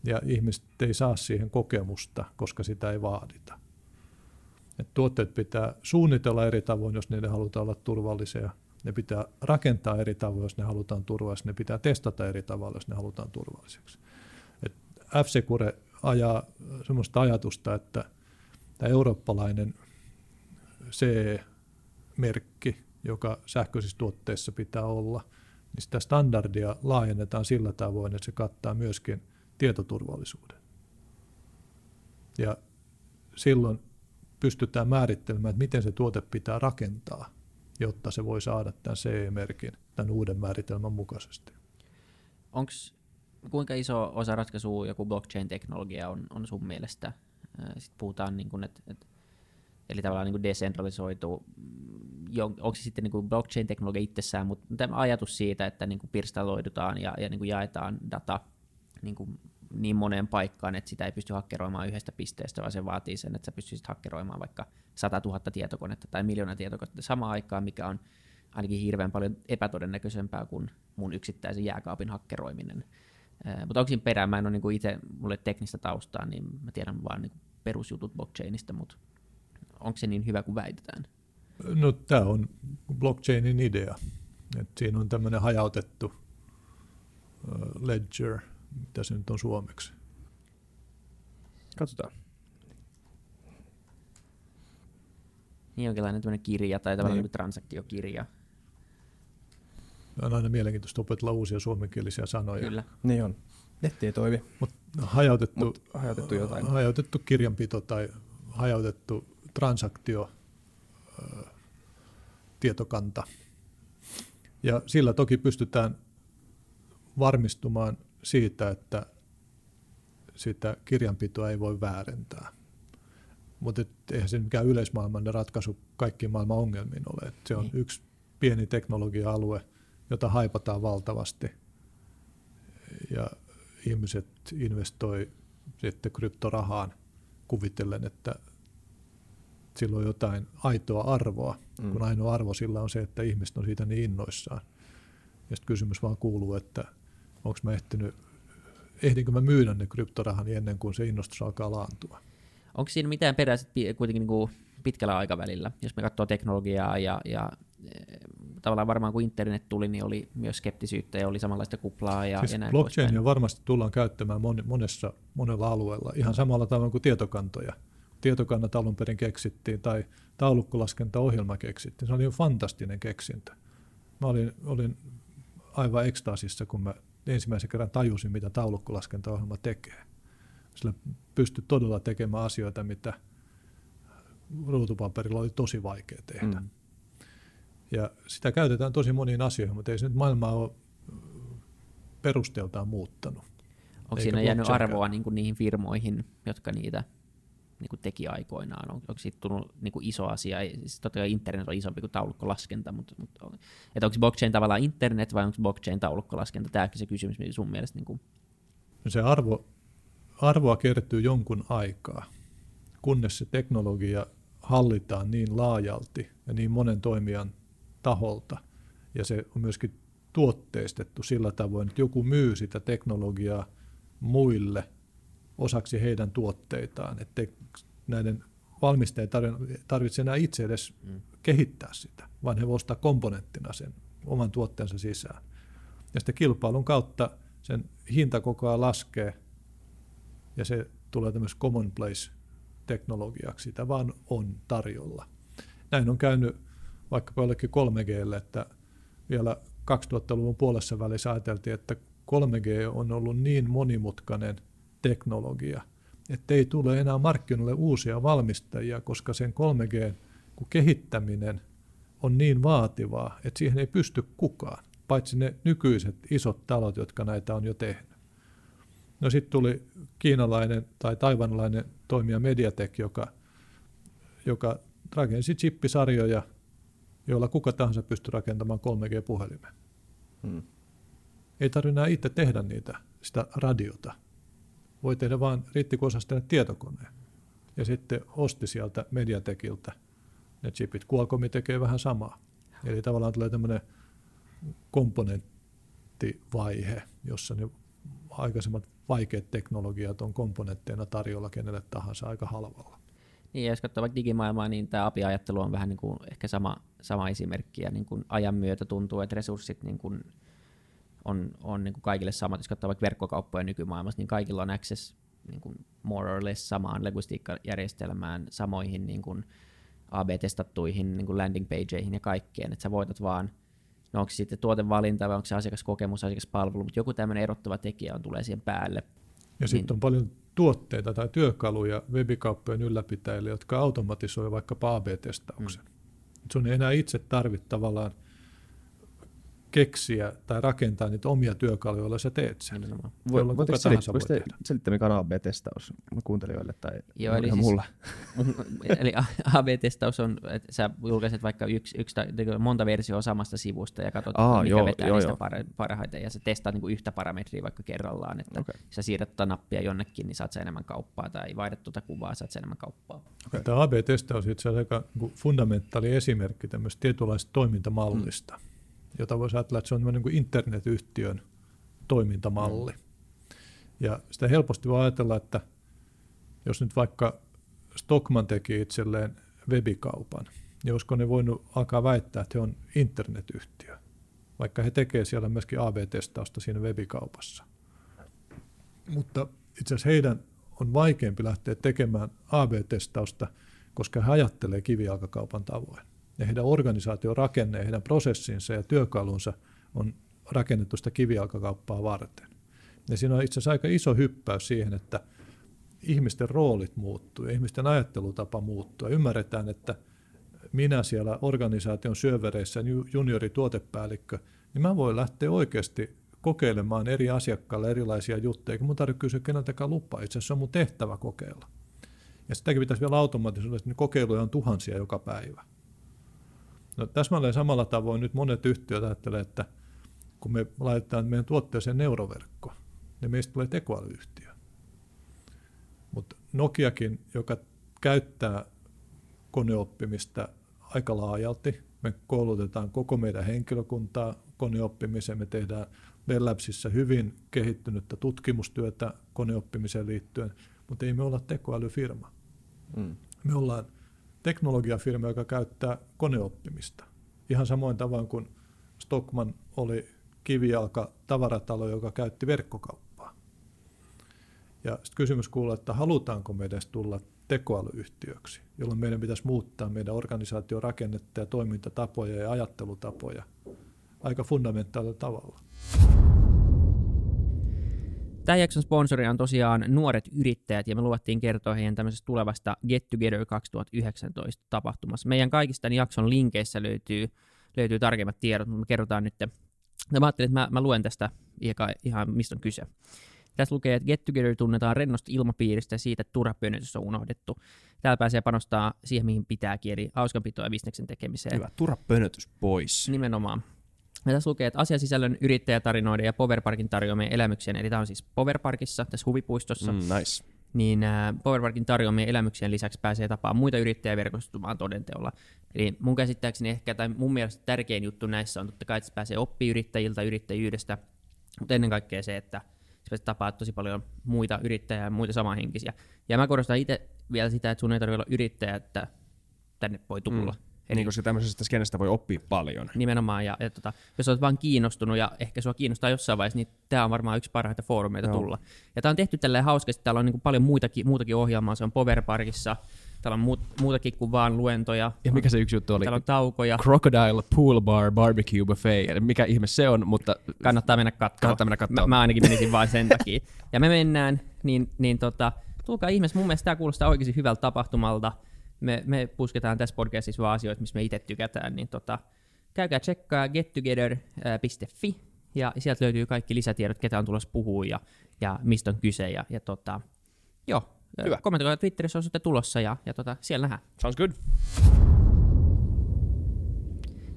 Speaker 3: ja ihmiset ei saa siihen kokemusta, koska sitä ei vaadita. Et tuotteet pitää suunnitella eri tavoin, jos niiden halutaan olla turvallisia. Ne pitää rakentaa eri tavoin, jos ne halutaan turvalliseksi. Ne pitää testata eri tavalla, jos ne halutaan turvalliseksi. Et F-Secure ajaa sellaista ajatusta, että tämä eurooppalainen CE-merkki, joka sähköisissä tuotteissa pitää olla, niin sitä standardia laajennetaan sillä tavoin, että se kattaa myöskin tietoturvallisuuden. Ja silloin pystytään määrittelemään, että miten se tuote pitää rakentaa, jotta se voi saada tämän CE-merkin tämän uuden määritelmän mukaisesti.
Speaker 2: Onks, kuinka iso osa ratkaisua joku blockchain-teknologia on, on sun mielestä? Sitten puhutaan, niin kuin, että, että, eli tavallaan niin kuin decentralisoitu, jo, onko se sitten niin kuin blockchain-teknologia itsessään, mutta tämä ajatus siitä, että niin kuin pirstaloidutaan ja, ja niin kuin jaetaan data niin, kuin niin moneen paikkaan, että sitä ei pysty hakkeroimaan yhdestä pisteestä, vaan se vaatii sen, että sä pystyisit hakkeroimaan vaikka 100 000 tietokonetta tai miljoona tietokonetta samaan aikaan, mikä on ainakin hirveän paljon epätodennäköisempää kuin mun yksittäisen jääkaapin hakkeroiminen. Mutta onko siinä perää? Mä en ole niinku itse, mulle teknistä taustaa, niin mä tiedän vaan niinku perusjutut blockchainista, mutta onko se niin hyvä kuin väitetään?
Speaker 3: No tämä on blockchainin idea. Et siinä on tämmöinen hajautettu ledger, mitä se nyt on suomeksi.
Speaker 1: Katsotaan.
Speaker 2: Niin jonkinlainen tämmöinen kirja tai tavallaan niin. niin transaktiokirja.
Speaker 3: On aina mielenkiintoista opetella uusia suomenkielisiä sanoja.
Speaker 2: Kyllä.
Speaker 1: Niin on. Netti ei toimi.
Speaker 3: Mut hajautettu,
Speaker 1: Mut hajautettu jotain.
Speaker 3: Hajautettu kirjanpito tai hajautettu transaktio, tietokanta. Ja sillä toki pystytään varmistumaan siitä, että sitä kirjanpitoa ei voi väärentää. Mutta eihän se mikään yleismaailmainen ratkaisu kaikkiin maailman ongelmiin ole. Et se on niin. yksi pieni teknologia-alue, jota haipataan valtavasti. Ja ihmiset investoi sitten kryptorahaan kuvitellen, että sillä on jotain aitoa arvoa, mm. kun ainoa arvo sillä on se, että ihmiset on siitä niin innoissaan. Ja sitten kysymys vaan kuuluu, että onko mä ehtinyt, ehdinkö mä myydä ne kryptorahani ennen kuin se innostus alkaa laantua.
Speaker 2: Onko siinä mitään perää kuitenkin niin kuin pitkällä aikavälillä, jos me katsoo teknologiaa ja, ja tavallaan varmaan kun internet tuli, niin oli myös skeptisyyttä ja oli samanlaista kuplaa ja,
Speaker 3: siis
Speaker 2: ja näin
Speaker 3: blockchainia varmasti tullaan käyttämään monessa, monella alueella, ihan samalla tavalla kuin tietokantoja. Tietokannat alun perin keksittiin tai taulukkolaskentaohjelma keksittiin. Se oli jo fantastinen keksintö. Mä olin, olin aivan ekstaasissa, kun mä ensimmäisen kerran tajusin, mitä taulukkolaskentaohjelma tekee. Sillä pystyi todella tekemään asioita, mitä ruutupaperilla oli tosi vaikea tehdä. Mm. Ja sitä käytetään tosi moniin asioihin, mutta ei se nyt maailmaa ole perusteeltaan muuttanut.
Speaker 2: Onko siinä jäänyt arvoa niin kuin niihin firmoihin, jotka niitä niin kuin teki aikoinaan? On, onko siitä tullut niin kuin iso asia? Siis totta kai internet on isompi kuin taulukkolaskenta, mutta, mutta on, että onko blockchain tavallaan internet vai onko blockchain taulukkolaskenta? Tämä se kysymys sun mielestä. Niin kuin...
Speaker 3: No se arvo, arvoa kertyy jonkun aikaa, kunnes se teknologia hallitaan niin laajalti ja niin monen toimijan taholta, ja se on myöskin tuotteistettu sillä tavoin, että joku myy sitä teknologiaa muille osaksi heidän tuotteitaan, että näiden valmistajien tarvitse enää itse edes mm. kehittää sitä, vaan he voivat ostaa komponenttina sen oman tuotteensa sisään. Ja sitten kilpailun kautta sen hinta koko ajan laskee, ja se tulee tämmöisessä commonplace-teknologiaksi, sitä vaan on tarjolla. Näin on käynyt vaikkapa jollekin 3Glle, että vielä 2000-luvun puolessa välissä ajateltiin, että 3G on ollut niin monimutkainen teknologia, että ei tule enää markkinoille uusia valmistajia, koska sen 3G kehittäminen on niin vaativaa, että siihen ei pysty kukaan, paitsi ne nykyiset isot talot, jotka näitä on jo tehnyt. No sitten tuli kiinalainen tai taivanlainen toimija Mediatek, joka, joka rakensi chippisarjoja, joilla kuka tahansa pystyy rakentamaan 3G-puhelimen. Hmm. Ei tarvitse enää itse tehdä niitä, sitä radiota. Voi tehdä vaan, riitti kun osasi tehdä tietokoneen. Ja sitten osti sieltä Mediatekiltä ne chipit. Qualcomm tekee vähän samaa. Eli tavallaan tulee tämmöinen komponenttivaihe, jossa ne aikaisemmat vaikeat teknologiat on komponentteina tarjolla kenelle tahansa aika halvalla.
Speaker 2: Niin, jos katsoo vaikka digimaailmaa, niin tämä API-ajattelu on vähän niin kuin ehkä sama, sama esimerkki, ja niin kuin ajan myötä tuntuu, että resurssit niin kuin on, on niin kuin kaikille samat. Jos katsoo vaikka verkkokauppoja nykymaailmassa, niin kaikilla on access niin kuin more or less samaan logistiikkajärjestelmään, samoihin niin kuin AB-testattuihin niin kuin landing pageihin ja kaikkeen, että sä voitat vaan no onko se sitten tuotevalinta vai onko se asiakaskokemus, asiakaspalvelu, mutta joku tämmöinen erottava tekijä on, tulee siihen päälle.
Speaker 3: Ja niin. sitten on paljon tuotteita tai työkaluja webikauppojen ylläpitäjille, jotka automatisoi vaikkapa AB-testauksen. Mm. Sun ei enää itse tarvitse tavallaan keksiä tai rakentaa niitä omia työkaluja, joilla sä teet sen.
Speaker 1: Voi, kuka tahansa selittää, voi tehdä. Selittää, mikä on AB-testaus kuuntelijoille tai Joo, eli siis, mulle?
Speaker 2: eli AB-testaus on, että sä julkaiset vaikka yksi, yksi monta versioa samasta sivusta ja katsot, Aa, mikä joo, vetää joo, niistä joo. parhaiten ja sä testaat niin kuin yhtä parametriä vaikka kerrallaan, että okay. sä siirrät tuota nappia jonnekin, niin saat sä enemmän kauppaa tai vaihdat tuota kuvaa, saat sä enemmän kauppaa.
Speaker 3: Okay. Tämä AB-testaus on itse asiassa aika niin fundamentaali esimerkki tämmöistä tietynlaista toimintamallista. Mm jota voisi ajatella, että se on niin kuin internetyhtiön toimintamalli. Mm. Ja sitä helposti voi ajatella, että jos nyt vaikka Stockman teki itselleen webikaupan, niin olisiko ne voinut alkaa väittää, että he on internetyhtiö, vaikka he tekevät siellä myöskin AB-testausta siinä webikaupassa. Mutta itse asiassa heidän on vaikeampi lähteä tekemään AB-testausta, koska he ajattelee kivijalkakaupan tavoin. Ja heidän organisaation rakenne, heidän prosessinsa ja työkalunsa on rakennettu sitä kivijalkakauppaa varten. Ja siinä on itse asiassa aika iso hyppäys siihen, että ihmisten roolit muuttuu ja ihmisten ajattelutapa muuttuu. Ja ymmärretään, että minä siellä organisaation syövereissä juniori tuotepäällikkö, niin mä voin lähteä oikeasti kokeilemaan eri asiakkaille erilaisia juttuja, eikä mun tarvitse kysyä keneltäkään lupa. Itse asiassa se on mun tehtävä kokeilla. Ja sitäkin pitäisi vielä automaattisesti, että kokeiluja on tuhansia joka päivä. No, täsmälleen samalla tavoin nyt monet yhtiöt ajattelee, että kun me laitetaan meidän tuotteeseen neuroverkko, niin meistä tulee tekoälyyhtiö. Mutta Nokiakin, joka käyttää koneoppimista aika laajalti, me koulutetaan koko meidän henkilökuntaa koneoppimiseen, me tehdään Labsissa hyvin kehittynyttä tutkimustyötä koneoppimiseen liittyen, mutta ei me olla tekoälyfirma. Mm. Me ollaan teknologiafirma, joka käyttää koneoppimista. Ihan samoin tavoin kuin Stockman oli kivijalka tavaratalo, joka käytti verkkokauppaa. Ja sitten kysymys kuuluu, että halutaanko me edes tulla tekoälyyhtiöksi, jolloin meidän pitäisi muuttaa meidän organisaation rakennetta ja toimintatapoja ja ajattelutapoja aika fundamentaalilla tavalla.
Speaker 2: Tämä jakson sponsori on tosiaan nuoret yrittäjät, ja me luvattiin kertoa heidän tämmöisestä tulevasta Get Together 2019 tapahtumassa. Meidän kaikista jakson linkeissä löytyy, löytyy tarkemmat tiedot, mutta me kerrotaan nyt. Ja mä ajattelin, että mä, mä luen tästä ihan, ihan mistä on kyse. Tässä lukee, että Get Together tunnetaan rennosta ilmapiiristä ja siitä, että turha on unohdettu. Täällä pääsee panostaa siihen, mihin pitääkin, eli hauskanpitoa ja bisneksen tekemiseen.
Speaker 1: Hyvä, turha pönötys pois.
Speaker 2: Nimenomaan. Ja tässä lukee, että asiasisällön yrittäjätarinoiden ja Powerparkin tarjoamien elämyksien, eli tämä on siis Powerparkissa, tässä huvipuistossa.
Speaker 1: Mm, nice.
Speaker 2: Niin äh, Powerparkin tarjoamien elämyksien lisäksi pääsee tapaamaan muita yrittäjiä verkostumaan todenteolla. Eli mun käsittääkseni ehkä, tai mun mielestä tärkein juttu näissä on totta kai, että pääsee oppii yrittäjiltä, yrittäjyydestä, mutta ennen kaikkea se, että sä tapaa tosi paljon muita yrittäjiä ja muita samanhenkisiä. Ja mä korostan itse vielä sitä, että sun ei tarvitse olla yrittäjä, että tänne voi tulla. Mm.
Speaker 1: Eli, niin, koska tämmöisestä skenestä voi oppia paljon.
Speaker 2: Nimenomaan, ja, ja tota, jos olet vaan kiinnostunut ja ehkä sua kiinnostaa jossain vaiheessa, niin tämä on varmaan yksi parhaita foorumeita Joo. tulla. Ja tämä on tehty tälleen hauskasti, täällä on niin kuin paljon muitakin, muutakin ohjelmaa, se on Power Parkissa, täällä on muut, muutakin kuin vaan luentoja.
Speaker 1: Ja mikä se yksi juttu oli?
Speaker 2: Täällä on taukoja.
Speaker 1: Crocodile Pool Bar Barbecue Buffet, eli mikä ihme se on, mutta...
Speaker 2: Kannattaa mennä katsoa.
Speaker 1: Kannattaa mennä katsoa.
Speaker 2: Mä, mä ainakin menisin vain sen takia. Ja me mennään, niin, niin tota, tulkaa ihmeessä, mun mielestä tämä kuulostaa oikeasti hyvältä tapahtumalta me, me pusketaan tässä podcastissa vaan asioita, missä me itse tykätään, niin tota, käykää tsekkaa gettogether.fi ja sieltä löytyy kaikki lisätiedot, ketä on tulossa puhua ja, ja mistä on kyse. Ja, ja tota, joo, Hyvä. kommentoikaa Twitterissä, jos olette tulossa ja, ja tota, siellä nähdään.
Speaker 1: Sounds good.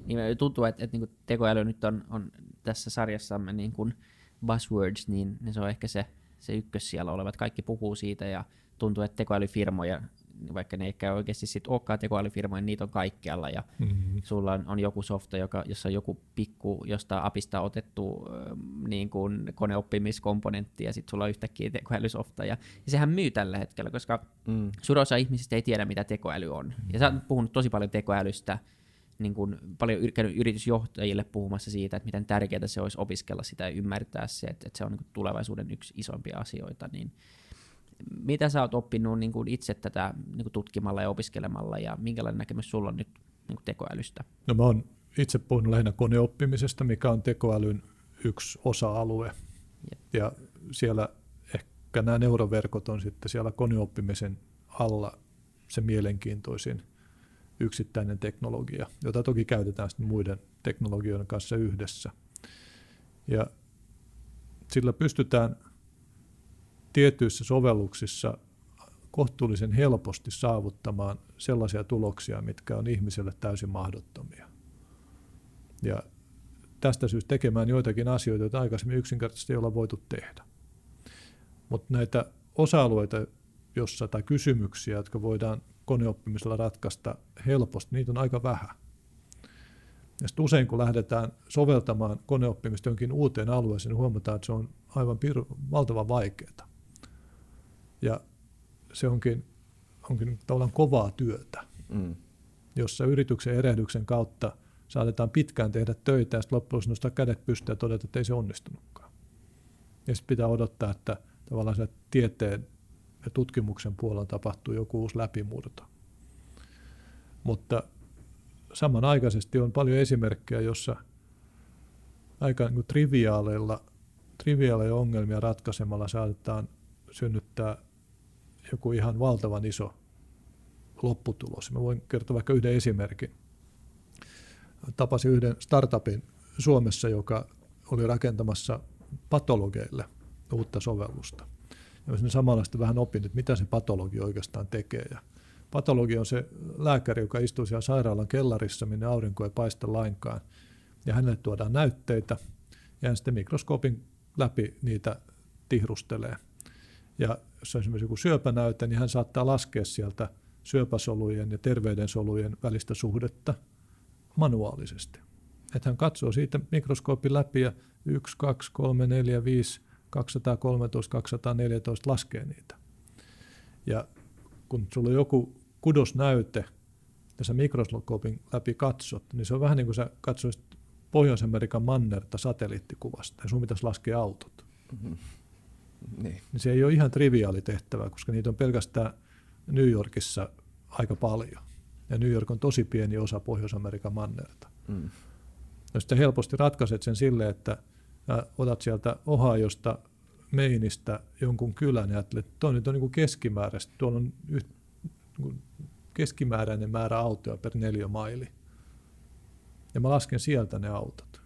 Speaker 2: Niin tuntuu, että, että niin tekoäly nyt on, on tässä sarjassamme niin kuin buzzwords, niin, niin se on ehkä se, se ykkös siellä olevat. Kaikki puhuu siitä ja tuntuu, että tekoälyfirmoja vaikka ne ehkä oikeasti sit olekaan tekoälyfirmoja, niin niitä on kaikkialla ja mm-hmm. sulla on, on joku softa, joka, jossa on joku pikku jostain apista otettu niin kuin koneoppimiskomponentti ja sitten sulla on yhtäkkiä tekoälysofta ja, ja sehän myy tällä hetkellä, koska mm. suurin osa ihmisistä ei tiedä, mitä tekoäly on. Mm-hmm. Ja sä oot puhunut tosi paljon tekoälystä, niin kuin paljon yritysjohtajille puhumassa siitä, että miten tärkeää se olisi opiskella sitä ja ymmärtää se, että, että se on niin tulevaisuuden yksi isompia asioita, niin mitä sä oot oppinut niin kuin itse tätä niin kuin tutkimalla ja opiskelemalla ja minkälainen näkemys sulla on nyt niin kuin tekoälystä?
Speaker 3: No mä oon itse puhunut lähinnä koneoppimisesta, mikä on tekoälyn yksi osa-alue. Jep. Ja siellä ehkä nämä neuroverkot on sitten siellä koneoppimisen alla se mielenkiintoisin yksittäinen teknologia, jota toki käytetään sitten muiden teknologioiden kanssa yhdessä. Ja sillä pystytään tietyissä sovelluksissa kohtuullisen helposti saavuttamaan sellaisia tuloksia, mitkä on ihmiselle täysin mahdottomia. Ja tästä syystä tekemään joitakin asioita, joita aikaisemmin yksinkertaisesti ei olla voitu tehdä. Mutta näitä osa-alueita, jossa, tai kysymyksiä, jotka voidaan koneoppimisella ratkaista helposti, niitä on aika vähän. Ja usein kun lähdetään soveltamaan koneoppimista jonkin uuteen alueeseen, niin huomataan, että se on aivan piru, valtavan vaikeaa. Ja se onkin, onkin tavallaan kovaa työtä. Mm. jossa yrityksen erehdyksen kautta saatetaan pitkään tehdä töitä ja sitten loppujen nostaa kädet pystyyn ja todeta, että ei se onnistunutkaan. Ja sitten pitää odottaa, että tavallaan se tieteen ja tutkimuksen puolella tapahtuu joku uusi läpimurto. Mutta samanaikaisesti on paljon esimerkkejä, jossa aika niin triviaaleilla, triviaaleja ongelmia ratkaisemalla saatetaan synnyttää joku ihan valtavan iso lopputulos. Mä voin kertoa vaikka yhden esimerkin. Tapasin yhden startupin Suomessa, joka oli rakentamassa patologeille uutta sovellusta. Ja mä samalla sitten vähän opin, että mitä se patologi oikeastaan tekee. Ja patologi on se lääkäri, joka istuu siellä sairaalan kellarissa, minne aurinko ei paista lainkaan. Ja hänelle tuodaan näytteitä, ja hän sitten mikroskoopin läpi niitä tihrustelee. Ja jos on esimerkiksi joku syöpänäyte, niin hän saattaa laskea sieltä syöpäsolujen ja terveydensolujen välistä suhdetta manuaalisesti. Että hän katsoo siitä mikroskoopin läpi ja 1, 2, 3, 4, 5, 213, 214 laskee niitä. Ja kun sulla on joku kudosnäyte, ja sä mikroskoopin läpi katsot, niin se on vähän niin kuin sä katsoisit Pohjois-Amerikan mannerta satelliittikuvasta, ja sun pitäisi laskea autot. Mm-hmm. Niin. niin se ei ole ihan triviaali tehtävä, koska niitä on pelkästään New Yorkissa aika paljon. Ja New York on tosi pieni osa Pohjois-Amerikan mannerta. Mm. Ja sitten helposti ratkaiset sen sille, että otat sieltä Ohiosta Meinistä jonkun kylän ja ajattelet, että nyt on niin keskimääräistä, tuolla on yht, niin keskimääräinen määrä autoja per maili. Ja mä lasken sieltä ne autot.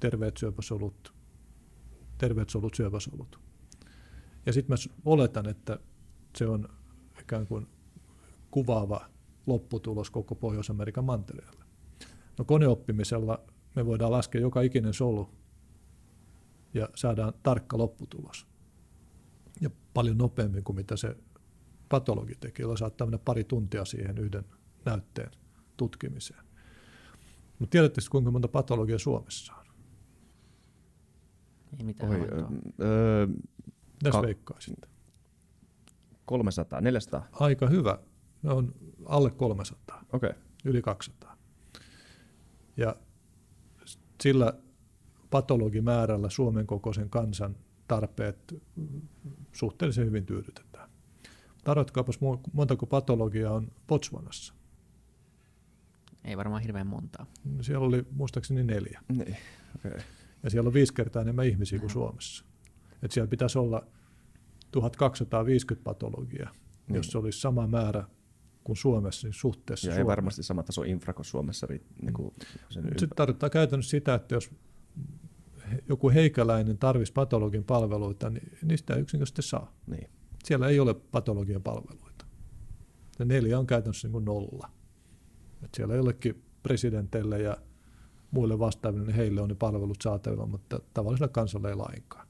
Speaker 3: Terveet syöpäsolut, terveet solut, syöpäsolut. Ja sitten mä oletan, että se on ikään kuin kuvaava lopputulos koko Pohjois-Amerikan mantereella. No koneoppimisella me voidaan laskea joka ikinen solu ja saadaan tarkka lopputulos. Ja paljon nopeammin kuin mitä se patologi teki, jolla saattaa mennä pari tuntia siihen yhden näytteen tutkimiseen. Mutta tiedätte kuinka monta patologia Suomessa on?
Speaker 2: Ei mitään Oi, öö,
Speaker 3: Mitäs ka- veikkaisit?
Speaker 1: 300, 400?
Speaker 3: Aika hyvä. Ne on alle 300.
Speaker 1: Okay.
Speaker 3: Yli 200. Ja sillä patologimäärällä Suomen kokoisen kansan tarpeet suhteellisen hyvin tyydytetään. Tarjotkaapas montako patologiaa on Botswanassa?
Speaker 2: Ei varmaan hirveän montaa.
Speaker 3: Siellä oli muistaakseni neljä.
Speaker 1: Niin, okay.
Speaker 3: Ja siellä on viisi kertaa enemmän ihmisiä kuin Suomessa. Et siellä pitäisi olla 1250 patologiaa, niin. jos se olisi sama määrä kuin Suomessa, niin suhteessa
Speaker 1: Ja
Speaker 3: Suomessa.
Speaker 1: ei varmasti sama taso infra kuin Suomessa. Niin kuin
Speaker 3: sen Sitten tarkoittaa käytännössä sitä, että jos joku heikäläinen tarvitsisi patologin palveluita, niin niistä ei yksinkertaisesti saa.
Speaker 1: Niin.
Speaker 3: Siellä ei ole patologian palveluita. Ja neljä on käytännössä niin kuin nolla. Et siellä jollekin presidenteille ja muille vastaaville, niin heille on ne palvelut saatavilla, mutta tavallisella kansalla ei lainkaan.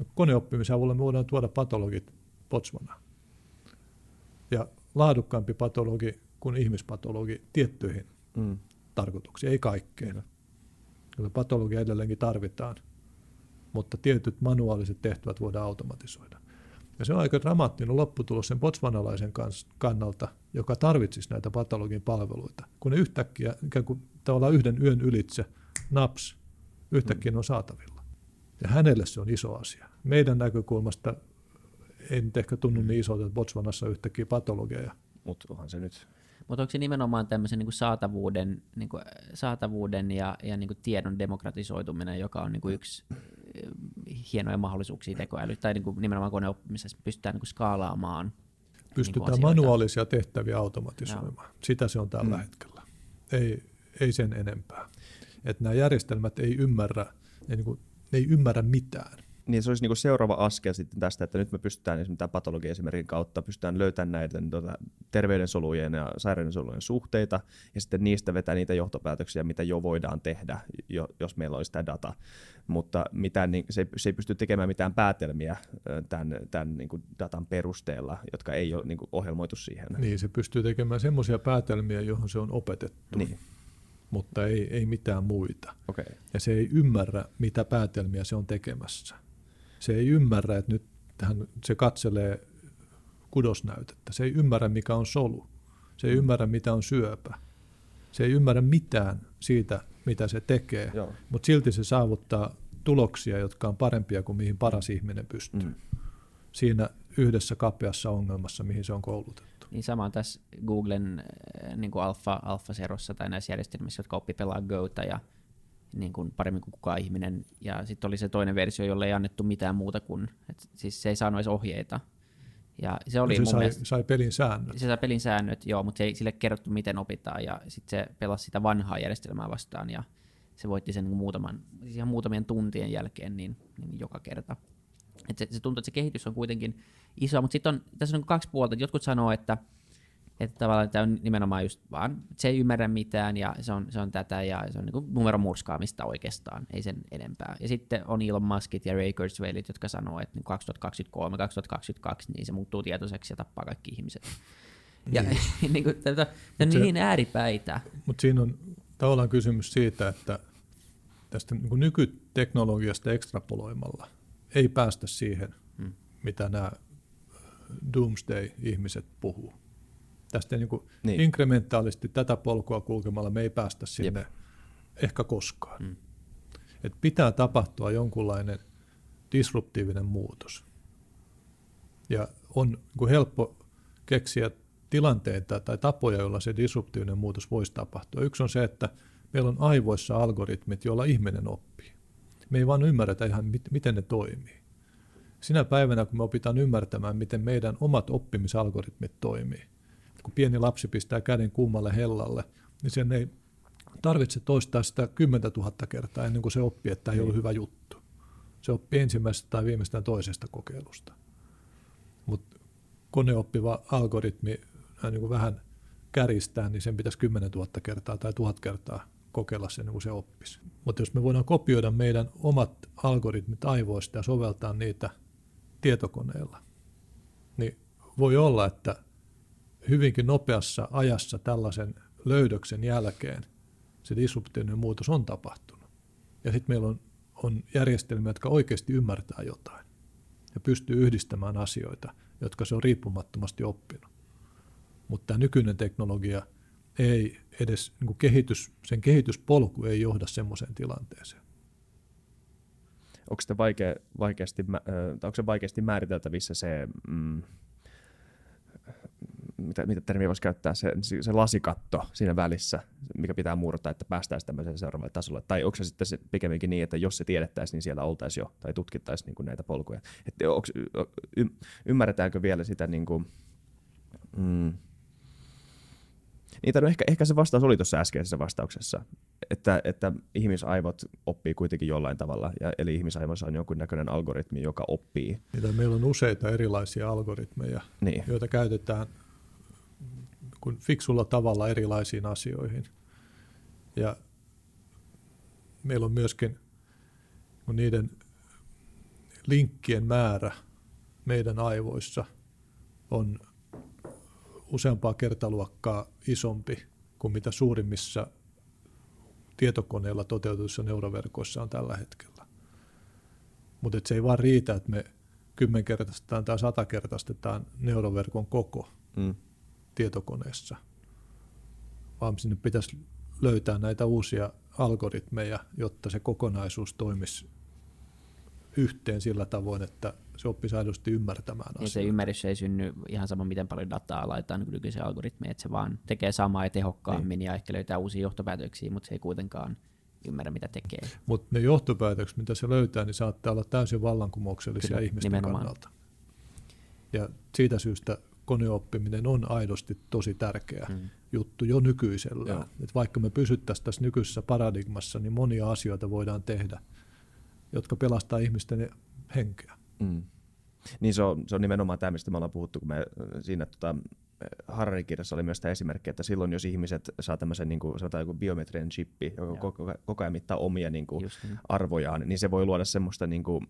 Speaker 3: No, koneoppimisen avulla me voidaan tuoda patologit Botswanaan. Ja laadukkaampi patologi kuin ihmispatologi tiettyihin mm. tarkoituksiin, ei kaikkeen. Kyllä patologia edelleenkin tarvitaan, mutta tietyt manuaaliset tehtävät voidaan automatisoida. Ja se on aika dramaattinen lopputulos sen botswanalaisen kannalta, joka tarvitsisi näitä patologin palveluita. Kun ne yhtäkkiä, ikään kuin tavallaan yhden yön ylitse, naps, yhtäkkiä mm. on saatavilla. Ja hänelle se on iso asia. Meidän näkökulmasta ei nyt ehkä tunnu niin isolta, että Botswanassa yhtäkkiä patologeja.
Speaker 1: Mutta onhan se nyt
Speaker 2: mutta onko se nimenomaan tämmöisen niin saatavuuden, niin kuin, saatavuuden ja, ja niin kuin tiedon demokratisoituminen, joka on niin kuin yksi eh, hienoja mahdollisuuksia tekoäly, tai niin kuin nimenomaan koneoppimisessa pystytään niin kuin skaalaamaan
Speaker 3: niin Pystytään niin manuaalisia tehtäviä automatisoimaan. Joo. Sitä se on tällä mm. hetkellä. Ei, ei sen enempää. Että nämä järjestelmät ei ymmärrä, ne, niin kuin, ne ei ymmärrä mitään
Speaker 1: niin se olisi niin kuin seuraava askel sitten tästä, että nyt me pystytään esimerkiksi tämän patologian esimerkin kautta pystytään löytämään näitä niin tuota, terveydensolujen ja sairaudensolujen suhteita ja sitten niistä vetää niitä johtopäätöksiä, mitä jo voidaan tehdä, jo, jos meillä olisi tämä data. Mutta mitään, niin, se, ei, se ei pysty tekemään mitään päätelmiä tämän, tämän niin kuin datan perusteella, jotka ei ole niin kuin ohjelmoitu siihen.
Speaker 3: Niin, se pystyy tekemään semmoisia päätelmiä, johon se on opetettu.
Speaker 1: Niin
Speaker 3: mutta ei, ei mitään muita.
Speaker 1: Okay.
Speaker 3: Ja se ei ymmärrä, mitä päätelmiä se on tekemässä se ei ymmärrä, että nyt hän, se katselee kudosnäytettä. Se ei ymmärrä, mikä on solu. Se ei ymmärrä, mitä on syöpä. Se ei ymmärrä mitään siitä, mitä se tekee,
Speaker 1: Joo.
Speaker 3: mutta silti se saavuttaa tuloksia, jotka on parempia kuin mihin paras ihminen pystyy.
Speaker 1: Mm.
Speaker 3: Siinä yhdessä kapeassa ongelmassa, mihin se on koulutettu.
Speaker 2: Niin sama on tässä Googlen äh, niin kuin alfa, alfaserossa tai näissä järjestelmissä, jotka oppi pelaa Gota ja niin kuin paremmin kuin kukaan ihminen. Ja sitten oli se toinen versio, jolle ei annettu mitään muuta kuin, et siis se ei saanut edes ohjeita. Ja se oli
Speaker 3: se
Speaker 2: mun
Speaker 3: sai,
Speaker 2: mielestä,
Speaker 3: sai pelin säännöt.
Speaker 2: se sai pelin säännöt, joo, mutta se ei sille kerrottu, miten opitaan. Ja sitten se pelasi sitä vanhaa järjestelmää vastaan ja se voitti sen niin kuin muutaman, siis ihan muutamien tuntien jälkeen niin, niin joka kerta. Et se, se tuntuu, että se kehitys on kuitenkin iso, mutta sitten on, tässä on niin kaksi puolta. Jotkut sanoo, että, että tavallaan tämä on nimenomaan just vaan, että se ei ymmärrä mitään ja se on, se on tätä ja se on niin numeron murskaamista oikeastaan, ei sen enempää. Ja sitten on Elon Muskit ja Ray Kurzweilit, jotka sanoo, että 2023-2022 niin se muuttuu tietoiseksi ja tappaa kaikki ihmiset. Ja niin kuin, tätä, tätä
Speaker 3: se-
Speaker 2: niin ääripäitä.
Speaker 3: Mutta siinä on tavallaan kysymys siitä, että tästä niin nykyteknologiasta ekstrapoloimalla ei päästä siihen,
Speaker 2: Mm.
Speaker 3: mitä nämä doomsday-ihmiset puhuu. Tästä niin kuin
Speaker 1: Niin.
Speaker 3: inkrementaalisti tätä polkua kulkemalla me ei päästä sinne ehkä koskaan.
Speaker 2: Mm.
Speaker 3: Et pitää tapahtua jonkunlainen disruptiivinen muutos. Ja on niin kuin helppo keksiä tilanteita tai tapoja, joilla se disruptiivinen muutos voisi tapahtua. Yksi on se, että meillä on aivoissa algoritmit, joilla ihminen oppii. Me ei vaan ymmärretä ihan, mit- miten ne toimii. Sinä päivänä, kun me opitaan ymmärtämään, miten meidän omat oppimisalgoritmit toimii, kun pieni lapsi pistää käden kummalle hellalle, niin sen ei tarvitse toistaa sitä 10 000 kertaa ennen kuin se oppii, että tämä ei ollut hyvä juttu. Se oppii ensimmäisestä tai viimeistään toisesta kokeilusta. Mutta koneoppiva algoritmi äh, niin kuin vähän käristää, niin sen pitäisi 10 000 kertaa tai 1000 kertaa kokeilla sen, kun se oppisi. Mutta jos me voidaan kopioida meidän omat algoritmit aivoista ja soveltaa niitä tietokoneella, niin voi olla, että hyvinkin nopeassa ajassa tällaisen löydöksen jälkeen se disruptiivinen muutos on tapahtunut. Ja sitten meillä on, on järjestelmiä, jotka oikeasti ymmärtää jotain ja pystyy yhdistämään asioita, jotka se on riippumattomasti oppinut. Mutta tämä nykyinen teknologia ei edes, niin kuin kehitys, sen kehityspolku ei johda semmoiseen tilanteeseen.
Speaker 1: Onko, sitä vaikea, vaikeasti, onko se vaikeasti määriteltävissä se, mm, mitä, mitä termiä voisi käyttää, se, se lasikatto siinä välissä, mikä pitää murtaa, että päästään tämmöiselle seuraavalle tasolle. Tai onko se sitten se pikemminkin niin, että jos se tiedettäisiin, niin siellä oltaisiin jo, tai tutkittaisiin niin näitä polkuja. Että onks, y, ymmärretäänkö vielä sitä, niin kuin, mm, Niitä, no ehkä, ehkä se vastaus oli tuossa äskeisessä vastauksessa, että, että ihmisaivot oppii kuitenkin jollain tavalla, ja, eli ihmisaivoissa on jonkunnäköinen algoritmi, joka oppii.
Speaker 3: Niitä meillä on useita erilaisia algoritmeja,
Speaker 1: Niin.
Speaker 3: joita käytetään kun fiksulla tavalla erilaisiin asioihin. Ja meillä on myöskin kun niiden linkkien määrä meidän aivoissa on useampaa kertaluokkaa isompi kuin mitä suurimmissa tietokoneilla toteutetuissa neuroverkoissa on tällä hetkellä. Mutta se ei vaan riitä, että me kymmenkertaistetaan tai satakertaistetaan neuroverkon koko
Speaker 1: Mm.
Speaker 3: tietokoneessa, vaan sinne pitäisi löytää näitä uusia algoritmeja, jotta se kokonaisuus toimisi yhteen sillä tavoin, että se oppisi aidosti ymmärtämään
Speaker 2: Ja se
Speaker 3: asioita.
Speaker 2: ymmärrys ei synny ihan sama, miten paljon dataa laitetaan niin nykyiseen algoritmiin, että se vaan tekee samaa ja tehokkaammin ja ehkä löytää uusia johtopäätöksiä, mutta se ei kuitenkaan ymmärrä, mitä tekee.
Speaker 3: Mutta ne johtopäätökset, mitä se löytää, niin saattaa olla täysin vallankumouksellisia
Speaker 2: Kyllä,
Speaker 3: ihmisten
Speaker 2: nimenomaan.
Speaker 3: kannalta. Ja siitä syystä koneoppiminen on aidosti tosi tärkeä
Speaker 2: Mm.
Speaker 3: mm. juttu jo nykyisellään.
Speaker 1: Joo.
Speaker 3: Et vaikka me pysyttäisiin tässä nykyisessä paradigmassa, niin monia asioita voidaan tehdä, jotka pelastaa ihmisten henkeä.
Speaker 1: Mm. Niin se on, se on nimenomaan tämä, mistä me ollaan puhuttu, kun me siinä tota, Harari kirjassa oli myös tämä esimerkki, että silloin jos ihmiset saa tämmöisen niin kuin, sanotaan joku biometrinen chippi, joka
Speaker 2: Joo.
Speaker 1: koko, koko ajan mittaa omia niin kuin,
Speaker 2: niin.
Speaker 1: arvojaan, niin se voi luoda semmoista niin kuin,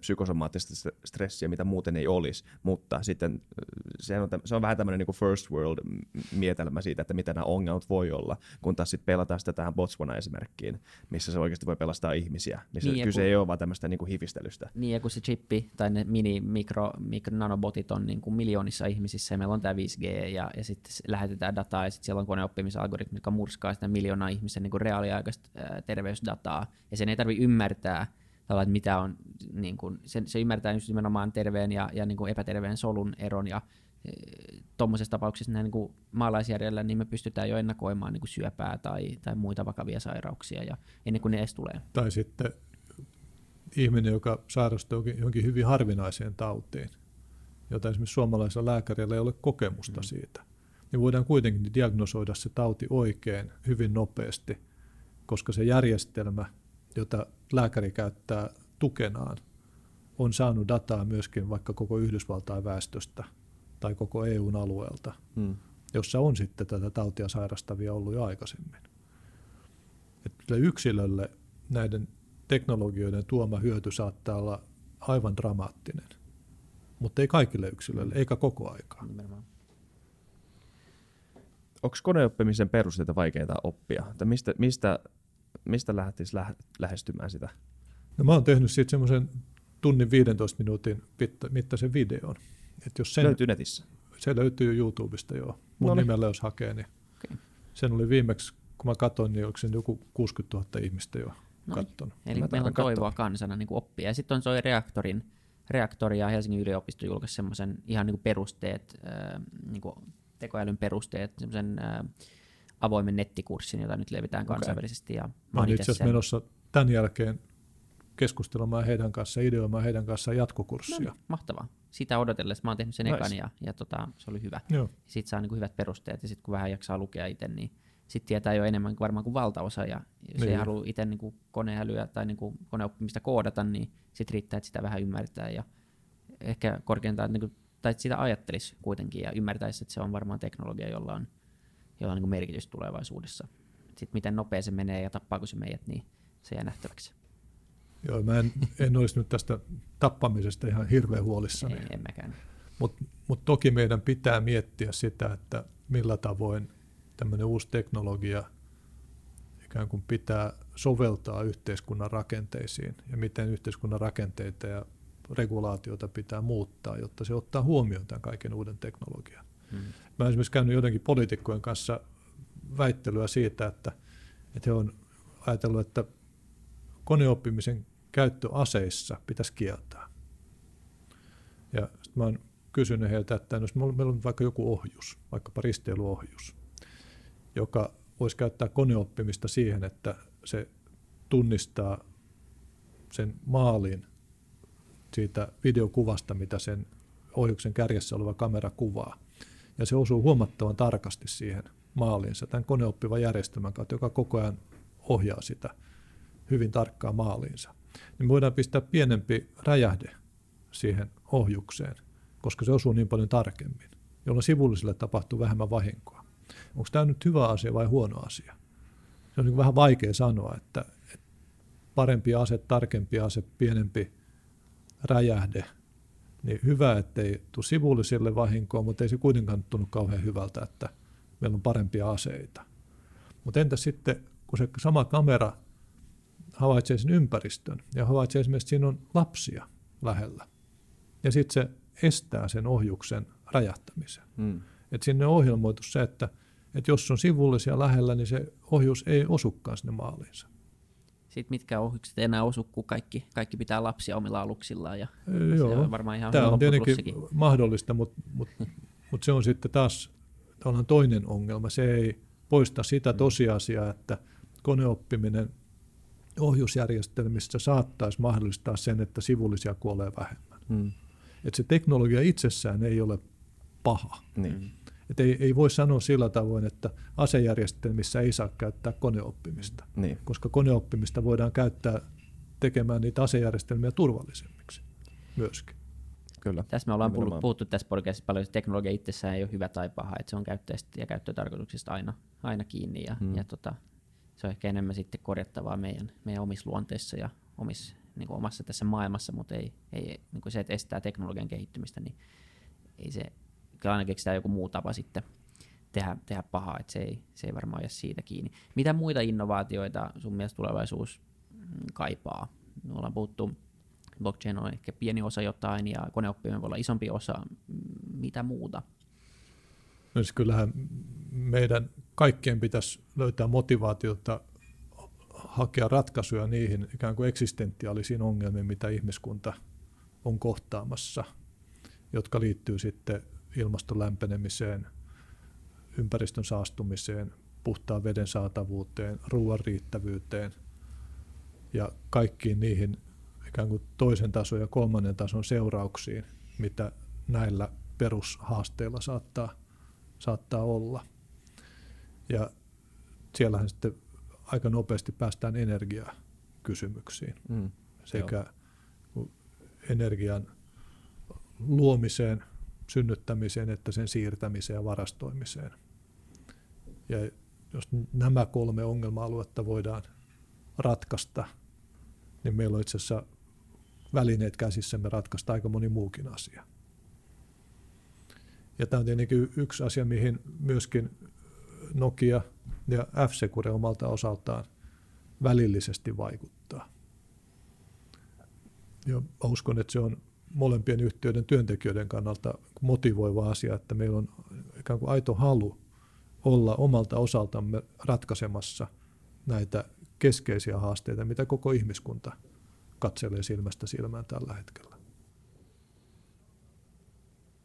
Speaker 1: psykosomaattista st- stressiä, mitä muuten ei olisi, mutta sitten se on, se on vähän tämmöinen niin first world mietelmä siitä, että mitä nämä ongelmat voi olla, kun taas sitten pelataan sitä tähän Botswana-esimerkkiin, missä se oikeasti voi pelastaa ihmisiä, missä
Speaker 2: Niin,
Speaker 1: kyse
Speaker 2: kun-
Speaker 1: ei ole vaan tämmöistä niin kuin hifistelystä.
Speaker 2: Niin, ja kun se chippi tai ne mini, mikro, mikro nanobotit on niin kuin miljoonissa ihmisissä, ja meillä on tämä 5G, ja, ja sitten lähetetään dataa, ja sitten siellä on koneoppimisalgoritmi, joka murskaa sitä miljoonaa ihmisen niin kuin reaaliaikaista ää, terveysdataa, ja sen ei tarvitse ymmärtää, tavallaan, että mitä on, niin kuin, se, se ymmärtää just nimenomaan terveen ja, ja niin kuin epäterveen solun eron, ja tuommoisessa tapauksessa näin niin kuin maalaisjärjellä, niin me pystytään jo ennakoimaan niin kuin syöpää tai, tai muita vakavia sairauksia, ja ennen kuin ne edes tulee.
Speaker 3: Tai sitten ihminen, joka sairastuu johonkin- johonkin hyvin harvinaiseen tautiin, jota esimerkiksi suomalaisella lääkärillä ei ole kokemusta mm. siitä, niin voidaan kuitenkin diagnosoida se tauti oikein hyvin nopeasti, koska se järjestelmä, jota lääkäri käyttää tukenaan, on saanut dataa myöskin vaikka koko Yhdysvaltain väestöstä tai koko EUn alueelta,
Speaker 1: Mm.
Speaker 3: jossa on sitten tätä tautia sairastavia ollut jo aikaisemmin. Että yksilölle näiden teknologioiden tuoma hyöty saattaa olla aivan dramaattinen, mutta ei kaikille yksilöille, eikä koko aikaa.
Speaker 2: Nimenomaan.
Speaker 1: Onko koneoppimisen perusteita vaikeita oppia? Tai mistä, mistä, mistä lähtisi lä- lähestymään sitä?
Speaker 3: No mä oon tehnyt siitä semmoisen tunnin 15 minuutin mittaisen videon. Et jos sen,
Speaker 1: Löytyy netissä.
Speaker 3: se löytyy YouTubesta joo. Mun
Speaker 1: Noniin.
Speaker 3: nimellä jos hakee, niin
Speaker 2: Okei.
Speaker 3: sen oli viimeksi, kun mä katsoin, niin oliko sen joku 60 000 ihmistä jo
Speaker 2: No,
Speaker 3: kattonut.
Speaker 2: Eli
Speaker 1: Mä
Speaker 2: meillä on
Speaker 1: taidan
Speaker 2: toivoa kansana niin kuin oppia. Ja sitten on toi reaktorin, reaktori ja Helsingin yliopisto julkaisi semmoisen ihan niin kuin perusteet, äh, niin kuin tekoälyn perusteet, semmoisen äh, avoimen nettikurssin, jota nyt levitään
Speaker 1: Okei.
Speaker 2: kansainvälisesti. Ja
Speaker 3: Mä oon itse asiassa menossa tämän jälkeen keskustelemaan heidän kanssa, ideoimaan heidän kanssaan jatkokurssia.
Speaker 2: no niin, mahtavaa. Sitä odotellessa mä oon tehnyt sen
Speaker 1: Nice.
Speaker 2: ekan ja, ja tota, se oli hyvä.
Speaker 3: Joo.
Speaker 2: Sitten saa niin kuin hyvät perusteet ja sitten kun vähän jaksaa lukea itse, niin sitten tietää jo enemmän varmaan kuin valtaosa. Ja jos
Speaker 3: Niin.
Speaker 2: ei halua itse niin kuin koneälyä tai niin kuin koneoppimista koodata, niin sitten riittää, että sitä vähän ymmärtää. Ja ehkä korkeintaan, niin kuin, tai että sitä ajattelisi kuitenkin ja ymmärtäisi, että se on varmaan teknologia, jolla on, jolla on niin merkitys tulevaisuudessa. Sitten miten nopea se menee ja tappaako se meidät, niin se jää nähtäväksi.
Speaker 3: Joo, mä en, en olisi nyt tästä tappamisesta ihan hirveän huolissani.
Speaker 2: Ei, en mäkään.
Speaker 3: Mutta mut toki meidän pitää miettiä sitä, että millä tavoin tämmöinen uusi teknologia ikään kuin pitää soveltaa yhteiskunnan rakenteisiin ja miten yhteiskunnan rakenteita ja regulaatioita pitää muuttaa, jotta se ottaa huomioon tämän kaiken uuden teknologian.
Speaker 2: Mm.
Speaker 3: Mä olen esimerkiksi käynyt jotenkin poliitikkojen kanssa väittelyä siitä, että, että he on ajatellut, että koneoppimisen käyttö aseissa pitäisi kieltää. Ja sitten mä oon kysynyt heiltä, että jos meillä on vaikka joku ohjus, vaikkapa risteilyohjus, joka voisi käyttää koneoppimista siihen, että se tunnistaa sen maalin siitä videokuvasta, mitä sen ohjuksen kärjessä oleva kamera kuvaa. Ja se osuu huomattavan tarkasti siihen maaliinsa tämän koneoppivan järjestelmän kautta, joka koko ajan ohjaa sitä hyvin tarkkaan maaliinsa. Niin voidaan pistää pienempi räjähde siihen ohjukseen, koska se osuu niin paljon tarkemmin, jolloin sivullisille tapahtuu vähemmän vahinkoa. Onko tämä nyt hyvä asia vai huono asia? Se on niin vähän vaikea sanoa, että parempi ase, tarkempi ase, pienempi räjähde, niin hyvä, ettei tule sivullisille vahinkoa, mutta ei se kuitenkaan tunnu kauhean hyvältä, että meillä on parempia aseita. Mutta entä sitten, kun se sama kamera havaitsee sen ympäristön ja havaitsee esimerkiksi, että siinä on lapsia lähellä, ja sitten se estää sen ohjuksen räjähtämisen.
Speaker 1: Mm.
Speaker 3: Et sinne on ohjelmoitu se, että, että jos on sivullisia lähellä, niin se ohjus ei osukaan sinne maaliinsa.
Speaker 2: Sitten mitkä ohjukset ei enää osu, kun kaikki, kaikki pitää lapsia omilla aluksillaan. Ja
Speaker 3: Ö,
Speaker 2: se
Speaker 3: Joo,
Speaker 2: on varmaan ihan
Speaker 3: tämä on tietenkin mahdollista, mutta mut, mut se on sitten taas tavallaan toinen ongelma. Se ei poista sitä
Speaker 2: Mm.
Speaker 3: tosiasiaa, että koneoppiminen ohjusjärjestelmissä saattaisi mahdollistaa sen, että sivullisia kuolee vähemmän.
Speaker 1: Mm.
Speaker 3: Että se teknologia itsessään ei ole paha.
Speaker 1: Niin.
Speaker 3: Et ei, ei voi sanoa sillä tavoin, että asejärjestelmissä ei saa käyttää koneoppimista,
Speaker 1: Niin.
Speaker 3: koska koneoppimista voidaan käyttää tekemään niitä asejärjestelmiä turvallisemmiksi myöskin.
Speaker 1: Kyllä.
Speaker 2: Tässä me ollaan
Speaker 1: Nimenomaan.
Speaker 2: puhuttu, puhuttu tässä podcastissa paljon, että teknologia itsessään ei ole hyvä tai paha, että se on käyttäjästä ja käyttötarkoituksista aina, aina kiinni ja,
Speaker 1: Hmm.
Speaker 2: ja tota, se on ehkä enemmän sitten korjattavaa meidän, meidän omissa luonteissa ja omissa niin kuin omassa tässä maailmassa, mutta ei, ei niin kuin se, että estää teknologian kehittymistä, niin ei se, kyllä aina keksitään joku muu tapa sitten tehdä, tehdä pahaa, että se ei, se ei varmaan jää siitä kiinni. Mitä muita innovaatioita sun mielestä tulevaisuus mm, kaipaa? Me ollaan puhuttu, blockchain on ehkä pieni osa jotain ja koneoppiminen voi olla isompi osa. Mitä muuta?
Speaker 3: No siis kyllähän meidän kaikkien pitäisi löytää motivaatiota hakea ratkaisuja niihin ikään kuin eksistentiaalisiin ongelmiin, mitä ihmiskunta on kohtaamassa, jotka liittyy sitten ilmaston lämpenemiseen, ympäristön saastumiseen, puhtaan veden saatavuuteen, ruoan riittävyyteen ja kaikkiin niihin ikään kuin toisen tason ja kolmannen tason seurauksiin, mitä näillä perushaasteilla saattaa, saattaa olla. Ja siellähän sitten aika nopeasti päästään energiakysymyksiin mm, sekä joo. energian luomiseen, synnyttämiseen että sen siirtämiseen ja varastoimiseen. Ja jos nämä kolme ongelma-aluetta voidaan ratkaista, niin meillä on itse asiassa välineet käsissämme ratkaista aika moni muukin asia. Ja tämä on tietenkin yksi asia, mihin myöskin Nokia ja F-Secure omalta osaltaan välillisesti vaikuttaa. Ja uskon, että se on molempien yhtiöiden työntekijöiden kannalta motivoiva asia, että meillä on ikään kuin aito halu olla omalta osaltamme ratkaisemassa näitä keskeisiä haasteita, mitä koko ihmiskunta katselee silmästä silmään tällä hetkellä.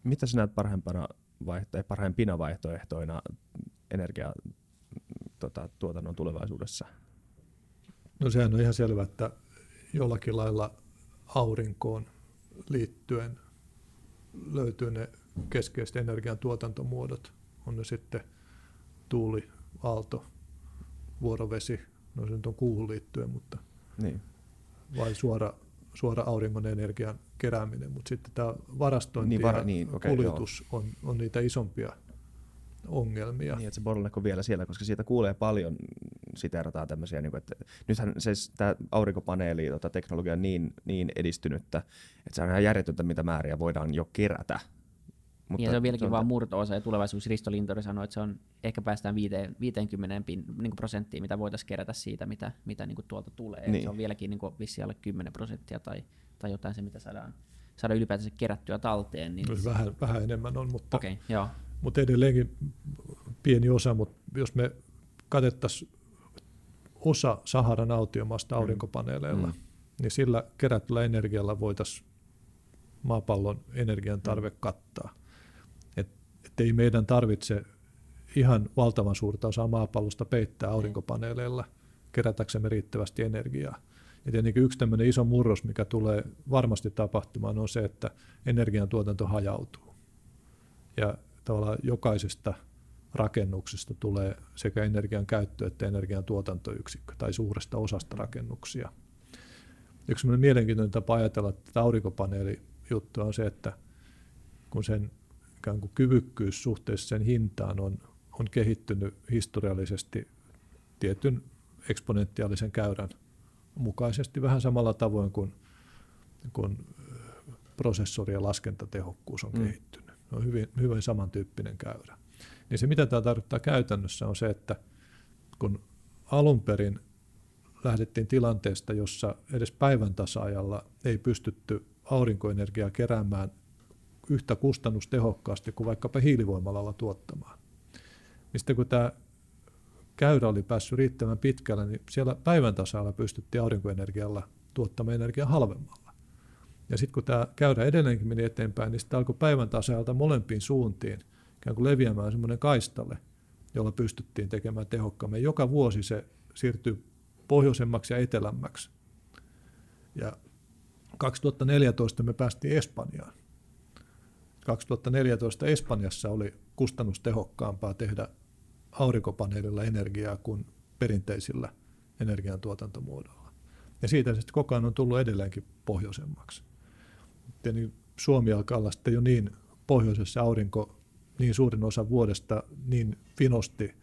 Speaker 1: Mitä sinä näet parhaimpana vaihto- parhaimpina vaihtoehtoina energia tota, tulevaisuudessa?
Speaker 3: No sehän on ihan selvä, että jollakin lailla aurinkoon liittyen löytyy ne keskeiset energian tuotantomuodot. On ne sitten tuuli, aalto, vuorovesi, no se nyt on kuuhun liittyen, mutta niin. vai suora, suora auringon energian kerääminen, mutta sitten tämä varastointi niin, var, ja niin, okay, kuljetus on, on niitä isompia ongelmia.
Speaker 1: Niin, että se bottleneck on vielä siellä, koska siitä kuulee paljon, siteerataan tämmöisiä, niin kuin, että nythän se, tämä aurinkopaneeli tota, teknologia on niin, niin edistynyttä, että se on ihan järjetöntä, mitä määriä voidaan jo kerätä.
Speaker 2: Mutta ja se on vieläkin se vain murto-osa, ja tulevaisuus Risto Lintori sanoi, että se on, ehkä päästään 50 pin, niin prosenttia, mitä voitaisiin kerätä siitä, mitä, mitä niin kuin tuolta tulee. Niin. Se on vieläkin niin kuin vissi alle 10 prosenttia tai, tai jotain se, mitä saadaan, saadaan ylipäätänsä kerättyä talteen. Niin...
Speaker 3: Vähän, vähän enemmän on, mutta
Speaker 2: okay, joo
Speaker 3: mutta edelleenkin pieni osa, mutta jos me katettaisiin osa Saharan autiomaasta mm. aurinkopaneeleilla, mm. niin sillä kerätyllä energialla voitaisiin maapallon energian tarve mm. kattaa. Et, et ei meidän tarvitse ihan valtavan suurta osaa maapallosta peittää mm. aurinkopaneeleilla kerätäksemme riittävästi energiaa. Ja tietenkin yksi tämmöinen iso murros, mikä tulee varmasti tapahtumaan, on se, että energiantuotanto hajautuu. Ja tavallaan jokaisesta rakennuksesta tulee sekä energian käyttö- että energian tuotantoyksikkö tai suuresta osasta rakennuksia. Yksi mielenkiintoinen tapa ajatella tätä aurinkopaneelijuttua on se, että kun sen ikään kuin kyvykkyys suhteessa sen hintaan on, on kehittynyt historiallisesti tietyn eksponentiaalisen käyrän mukaisesti vähän samalla tavoin kuin, kuin prosessori- ja laskentatehokkuus on mm. kehittynyt on hyvin, hyvin samantyyppinen käyrä. Niin se, mitä tämä tarkoittaa käytännössä, on se, että kun alun perin lähdettiin tilanteesta, jossa edes päivän tasaajalla ei pystytty aurinkoenergiaa keräämään yhtä kustannustehokkaasti kuin vaikkapa hiilivoimalalla tuottamaan. Niin sitten kun tämä käyrä oli päässyt riittävän pitkälle, niin siellä päivän tasalla pystyttiin aurinkoenergialla tuottamaan energiaa halvemmalla. Ja sitten kun tämä käydä edelleenkin meni eteenpäin, niin sitten alkoi päivän tasajalta molempiin suuntiin ikään kuin leviämään semmoinen kaistalle, jolla pystyttiin tekemään tehokkaammin. Joka vuosi se siirtyi pohjoisemmaksi ja etelämmäksi. Ja 2014 me päästiin Espanjaan. 2014 Espanjassa oli kustannustehokkaampaa tehdä aurinkopaneelilla energiaa kuin perinteisillä energiantuotantomuodoilla. Ja siitä sitten koko ajan on tullut edelleenkin pohjoisemmaksi niin Suomi alkaa olla sitten jo niin pohjoisessa aurinko niin suurin osa vuodesta niin finosti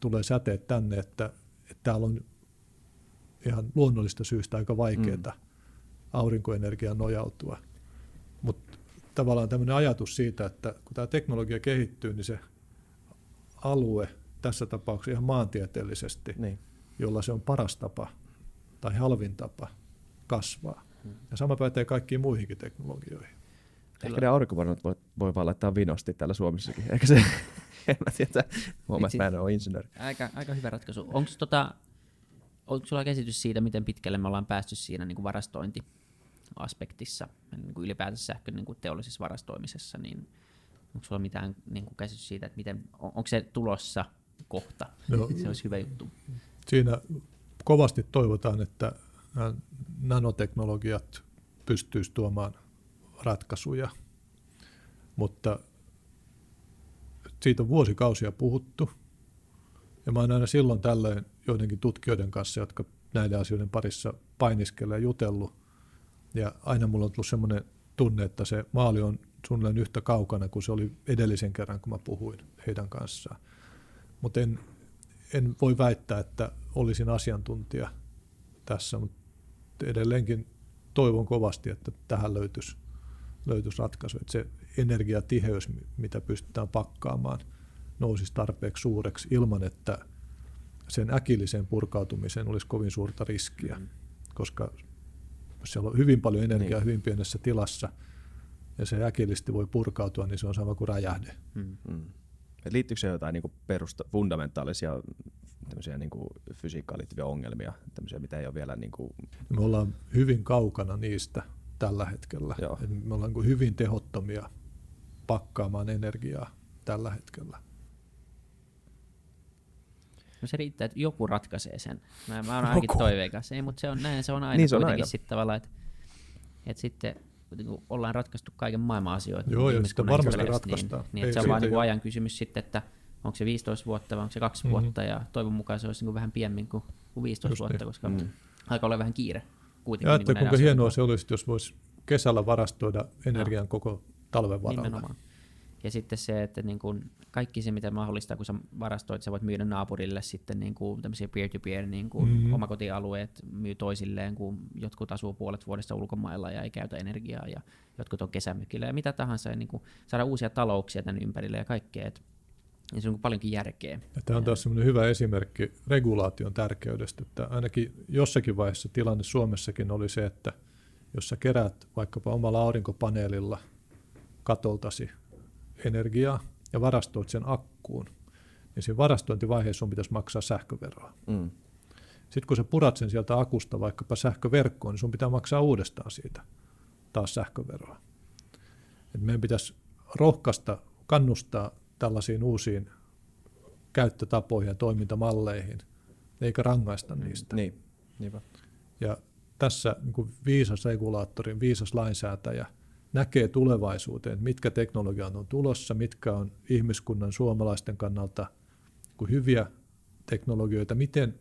Speaker 3: tulee säteet tänne, että, että täällä on ihan luonnollista syystä aika vaikeaa mm. aurinkoenergiaan nojautua. Mutta tavallaan tämmöinen ajatus siitä, että kun tämä teknologia kehittyy, niin se alue, tässä tapauksessa ihan maantieteellisesti,
Speaker 1: Niin.
Speaker 3: jolla se on paras tapa tai halvin tapa kasvaa. Ja sama pätee kaikkiin muihinkin teknologioihin.
Speaker 1: Ehkä ne aurinkopaneelit voi, voi vaan laittaa vinosti täällä Suomessakin. Ehkä se, en mä tiedä, huomaa, että mä en ole insinööri.
Speaker 2: Aika, aika hyvä ratkaisu. Onko tota, onko sulla käsitys siitä, miten pitkälle me ollaan päästy siinä niin kuin varastointiaspektissa, niin kuin ylipäätänsä sähkön niin kuin teollisessa varastoimisessa, niin onko sulla mitään niin kuin käsitys siitä, että miten, on, onko se tulossa kohta?
Speaker 3: No,
Speaker 2: se olisi hyvä juttu.
Speaker 3: Siinä kovasti toivotaan, että nanoteknologiat pystyisivät tuomaan ratkaisuja, mutta siitä on vuosikausia puhuttu. Ja mä oon aina silloin tällöin joidenkin tutkijoiden kanssa, jotka näiden asioiden parissa painiskelee ja jutellut. Ja aina mulla on tullut semmoinen tunne, että se maali on suunnilleen yhtä kaukana kuin se oli edellisen kerran, kun mä puhuin heidän kanssaan. Mutta en, en voi väittää, että olisin asiantuntija tässä, mutta edelleenkin toivon kovasti, että tähän löytyisi, löytyisi ratkaisu. Että se energiatiheys, mitä pystytään pakkaamaan, nousisi tarpeeksi suureksi ilman, että sen äkillisen purkautumisen olisi kovin suurta riskiä, koska siellä on hyvin paljon energiaa
Speaker 1: Niin.
Speaker 3: hyvin pienessä tilassa, ja se äkillisesti voi purkautua, niin se on sama kuin räjähde.
Speaker 2: Mm.
Speaker 1: Mm. Et liittyykö se jotain niinku perusta, fundamentaalisia tämmöisiä niinku fysiikkaan liittyviä ongelmia, tämmöisiä, mitä ei ole vielä niinku,
Speaker 3: Me ollaan hyvin kaukana niistä tällä hetkellä.
Speaker 1: Joo.
Speaker 3: Et Me ollaan niin hyvin tehottomia pakkaamaan energiaa tällä hetkellä.
Speaker 2: No se riittää, että joku ratkaisee sen. Mä, mä oon ainakin
Speaker 1: Joku.
Speaker 2: toiveikas. Ei, mutta se on näin, se on aina
Speaker 1: Niin se on
Speaker 2: kuitenkin
Speaker 1: aina.
Speaker 2: sitten tavallaan, että, että sitten kun ollaan ratkaistu kaiken maailman asioita.
Speaker 3: Joo,
Speaker 2: ihmiskunnan
Speaker 3: sitä varmasti
Speaker 2: historiasta,
Speaker 3: ratkaistaan.
Speaker 2: Niin, niin että se on vaan niin ajan kysymys sitten, että onko se 15 vuotta vai onko se kaksi
Speaker 3: Mhm.
Speaker 2: vuotta, ja toivon mukaan se olisi niin kuin vähän piemmin kuin, kuin 15
Speaker 3: Just
Speaker 2: vuotta,
Speaker 3: niin.
Speaker 2: koska
Speaker 1: Mm.
Speaker 2: alkaa olla vähän kiire kuitenkin.
Speaker 3: Ja
Speaker 2: niin
Speaker 3: kuinka hienoa se olisi, jos voisi kesällä varastoida energian koko talven varalle.
Speaker 2: Nimenomaan. Ja sitten se, että niin kuin kaikki se, mitä mahdollista, kun sä varastoit, sä voit myydä naapurille sitten niin kuin tämmöisiä peer-to-peer niin kuin
Speaker 3: Mhm.
Speaker 2: mm-hmm. omakotialueet myy toisilleen, kun jotkut asuu puolet vuodesta ulkomailla ja ei käytä energiaa ja jotkut on kesämökillä ja mitä tahansa. Ja niin kuin saada uusia talouksia tänne ympärille ja kaikkea. Et, ja se on paljonkin järkeä.
Speaker 3: Ja tämä on taas semmoinen hyvä esimerkki regulaation tärkeydestä, että ainakin jossakin vaiheessa tilanne Suomessakin oli se, että jos sä kerät vaikkapa omalla aurinkopaneelilla katoltasi energiaa ja varastoit sen akkuun, niin siinä varastointivaiheessa sun pitäisi maksaa sähköveroa.
Speaker 1: mm.
Speaker 3: Sitten kun sä purat sen sieltä akusta vaikkapa sähköverkkoon, niin sun pitää maksaa uudestaan siitä taas sähköveroa. Et meidän pitäisi rohkaista, kannustaa tällaisiin uusiin käyttötapoihin ja toimintamalleihin, eikä rangaista niistä.
Speaker 1: Niin, niinpä.
Speaker 3: Ja tässä niin kuin viisas regulaattori, viisas lainsäätäjä näkee tulevaisuuteen, mitkä teknologiat on tulossa, mitkä on ihmiskunnan suomalaisten kannalta kuin hyviä teknologioita, miten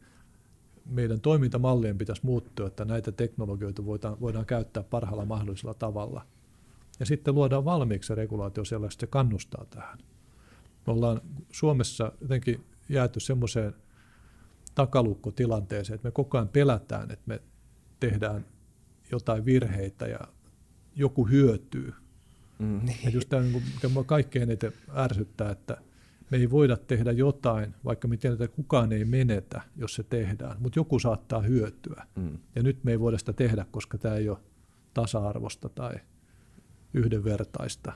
Speaker 3: meidän toimintamallien pitäisi muuttua, että näitä teknologioita voidaan, voidaan käyttää parhaalla mahdollisella tavalla. Ja sitten luodaan valmiiksi se regulaatio sellaista, että se kannustaa tähän. Me ollaan Suomessa jotenkin jääty semmoiseen takalukkotilanteeseen, että me koko ajan pelätään, että me tehdään jotain virheitä ja joku hyötyy.
Speaker 1: Mm,
Speaker 3: Ja just tämä, niin kuin, mikä minua kaikkein eniten ärsyttää, että me ei voida tehdä jotain, vaikka me tiedetään, että kukaan ei menetä, jos se tehdään, mutta joku saattaa hyötyä.
Speaker 1: mm.
Speaker 3: Ja nyt me ei voida sitä tehdä, koska tämä ei ole tasa-arvosta tai yhdenvertaista.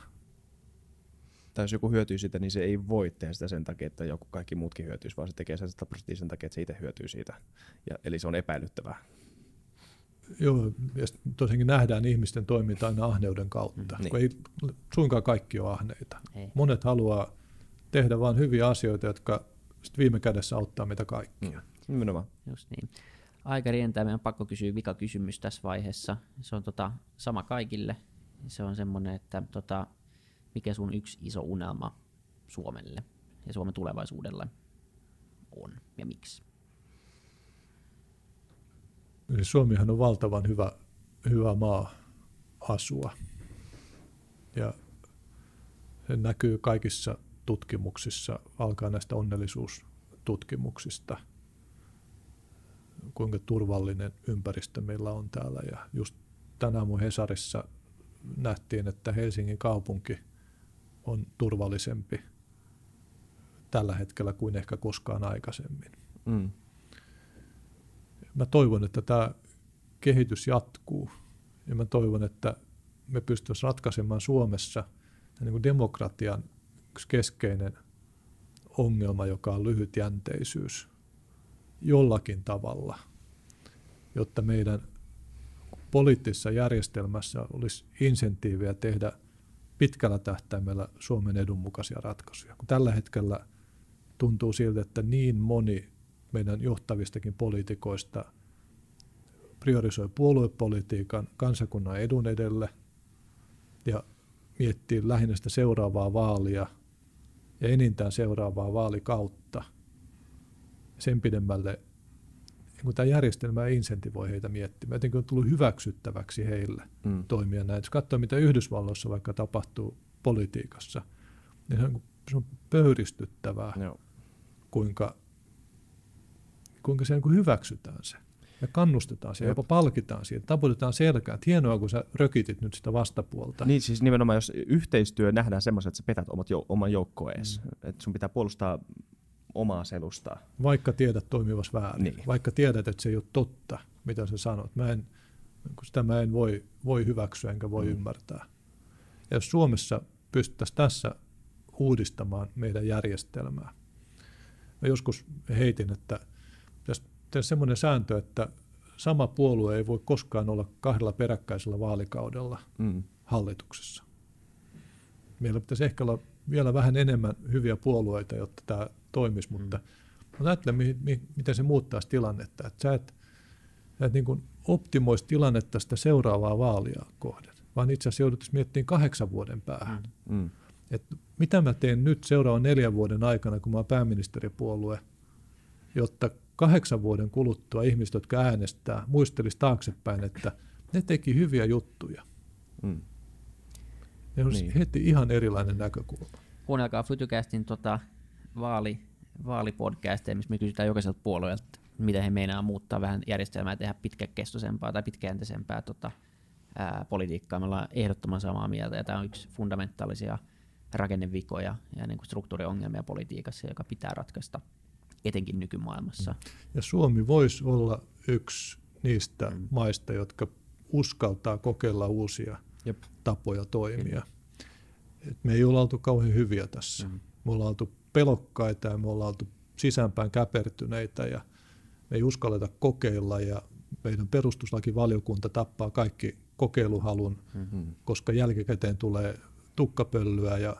Speaker 1: Tai jos joku hyötyy siitä, niin se ei voi tehdä sitä sen takia, että joku kaikki muutkin hyötyisi, vaan se tekee sen 100 prosenttia sen takia, että se itse hyötyy siitä. Ja, eli se on epäilyttävää.
Speaker 3: Joo, ja tosiaankin nähdään ihmisten toiminta aina ahneuden kautta,
Speaker 1: Mm,
Speaker 3: mm, kun ei suinkaan kaikki ole ahneita.
Speaker 2: Ei.
Speaker 3: Monet haluaa tehdä vain hyviä asioita, jotka sit viime kädessä auttaa meitä kaikkia.
Speaker 1: Mm. Nimenomaan.
Speaker 2: Just niin. Aika rientää, meidän on pakko kysyä vika kysymys tässä vaiheessa. Se on tota, sama kaikille. Se on semmoinen, että tota, mikä sun yksi iso unelma Suomelle ja Suomen tulevaisuudelle on ja miksi?
Speaker 3: Eli Suomihan on valtavan hyvä, hyvä maa asua. Ja se näkyy kaikissa tutkimuksissa, alkaa näistä onnellisuustutkimuksista, kuinka turvallinen ympäristö meillä on täällä. Ja just tänä aamun Hesarissa nähtiin, että Helsingin kaupunki on turvallisempi tällä hetkellä kuin ehkä koskaan aikaisemmin. Mm. Mä toivon, että tämä kehitys jatkuu ja mä toivon, että me pystyisimme ratkaisemaan Suomessa niin kuin demokratian yksi keskeinen ongelma, joka on lyhytjänteisyys jollakin tavalla, jotta meidän poliittisessa järjestelmässä olisi insentiiviä tehdä pitkällä tähtäimellä Suomen edun mukaisia ratkaisuja. Kun tällä hetkellä tuntuu siltä, että niin moni meidän johtavistakin poliitikoista priorisoi puoluepolitiikan kansakunnan edun edelle ja miettii lähinnä sitä seuraavaa vaalia ja enintään seuraavaa vaalikautta. Sen pidemmälle kun tämä järjestelmä insentivoi heitä miettimään, jotenkin on tullut hyväksyttäväksi heille mm. toimia näin. Jos katsoo, mitä Yhdysvalloissa vaikka tapahtuu politiikassa, niin se on, se on pöyristyttävää, Joo. kuinka, kuinka se niin kuin hyväksytään se. Ja kannustetaan siihen, jopa palkitaan siihen, taputetaan selkään. Hienoa, kun sä rökitit nyt sitä vastapuolta.
Speaker 1: Niin siis nimenomaan, jos yhteistyö nähdään semmoisen, että sä petät omat jou- oman joukkoees, mm. että sun pitää puolustaa omaa selustaa.
Speaker 3: Vaikka tiedät toimivas väärin, niin. vaikka tiedät, että se ei ole totta, mitä sä sanot. Mä en, sitä mä en voi, voi hyväksyä enkä voi mm. ymmärtää. Ja jos Suomessa pystyttäisiin tässä uudistamaan meidän järjestelmää. Mä joskus heitin, että tehdä semmoinen sääntö, että sama puolue ei voi koskaan olla kahdella peräkkäisellä vaalikaudella mm. hallituksessa. Meillä pitäisi ehkä olla vielä vähän enemmän hyviä puolueita, jotta tämä toimisi, mutta mm. ajattelen, mi- mi- miten se muuttaisi tilannetta. Että sä et, et niin kuin optimoisi tilannetta sitä seuraavaa vaalia kohden, vaan itse asiassa jouduttaisiin miettimään kahdeksan vuoden päähän. Mm. mm. Et mitä mä teen nyt seuraavan neljän vuoden aikana, kun mä oon pääministeripuolue, jotta kahdeksan vuoden kuluttua ihmiset, jotka äänestää, muistelisi taaksepäin, että ne teki hyviä juttuja. Mm. Ne olisi niin. heti ihan erilainen näkökulma.
Speaker 2: Kuunnelkaa Futucastin tota, vaali, vaalipodcasteja, missä me kysytään jokaiselta puolueelta, miten he meinaa muuttaa vähän järjestelmää ja tehdä pitkäkestoisempaa tai pitkäjänteisempää tota, ää, politiikkaa. Me ollaan ehdottoman samaa mieltä ja tämä on yksi fundamentaalisia rakennevikoja ja niin kuin struktuuriongelmia politiikassa, joka pitää ratkaista etenkin nykymaailmassa.
Speaker 3: Ja Suomi voisi olla yksi niistä mm. maista, jotka uskaltaa kokeilla uusia Jep. tapoja toimia. Et me ei olla oltu kauhean hyviä tässä. Mm. Me ollaan oltu pelokkaita ja me ollaan oltu sisäänpäin käpertyneitä ja me ei uskalleta kokeilla ja meidän perustuslakivaliokunta tappaa kaikki kokeiluhalun, mm-hmm. koska jälkikäteen tulee tukkapöllyä ja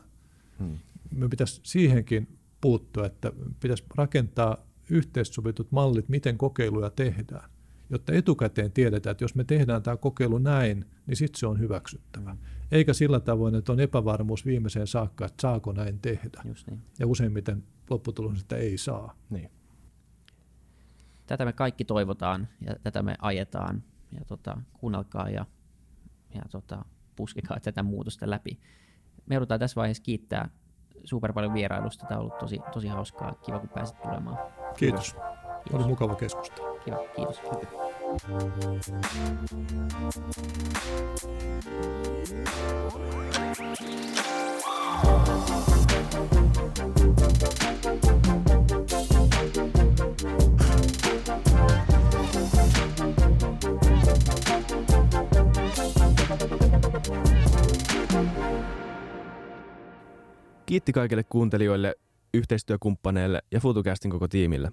Speaker 3: mm. me pitäisi siihenkin puuttua, että pitäisi rakentaa yhteissovitut mallit, miten kokeiluja tehdään, jotta etukäteen tiedetään, että jos me tehdään tämä kokeilu näin, niin sitten se on hyväksyttävä. Mm. Eikä sillä tavoin, että on epävarmuus viimeiseen saakka, että saako näin tehdä.
Speaker 2: Just niin.
Speaker 3: Ja useimmiten lopputulos, että ei saa.
Speaker 1: Niin.
Speaker 2: Tätä me kaikki toivotaan ja tätä me ajetaan. Ja tota, kuunnelkaa ja, ja tota, puskekaa tätä muutosta läpi. Me joudutaan tässä vaiheessa kiittää super paljon vierailusta. Tämä on ollut tosi, tosi hauskaa. Kiva, kun pääsit tulemaan.
Speaker 3: Kiitos. Kiitos. Oli mukava keskustella.
Speaker 2: Kiva, kiitos.
Speaker 1: Kiitti kaikille kuuntelijoille, yhteistyökumppaneille ja FutuCastin koko tiimille.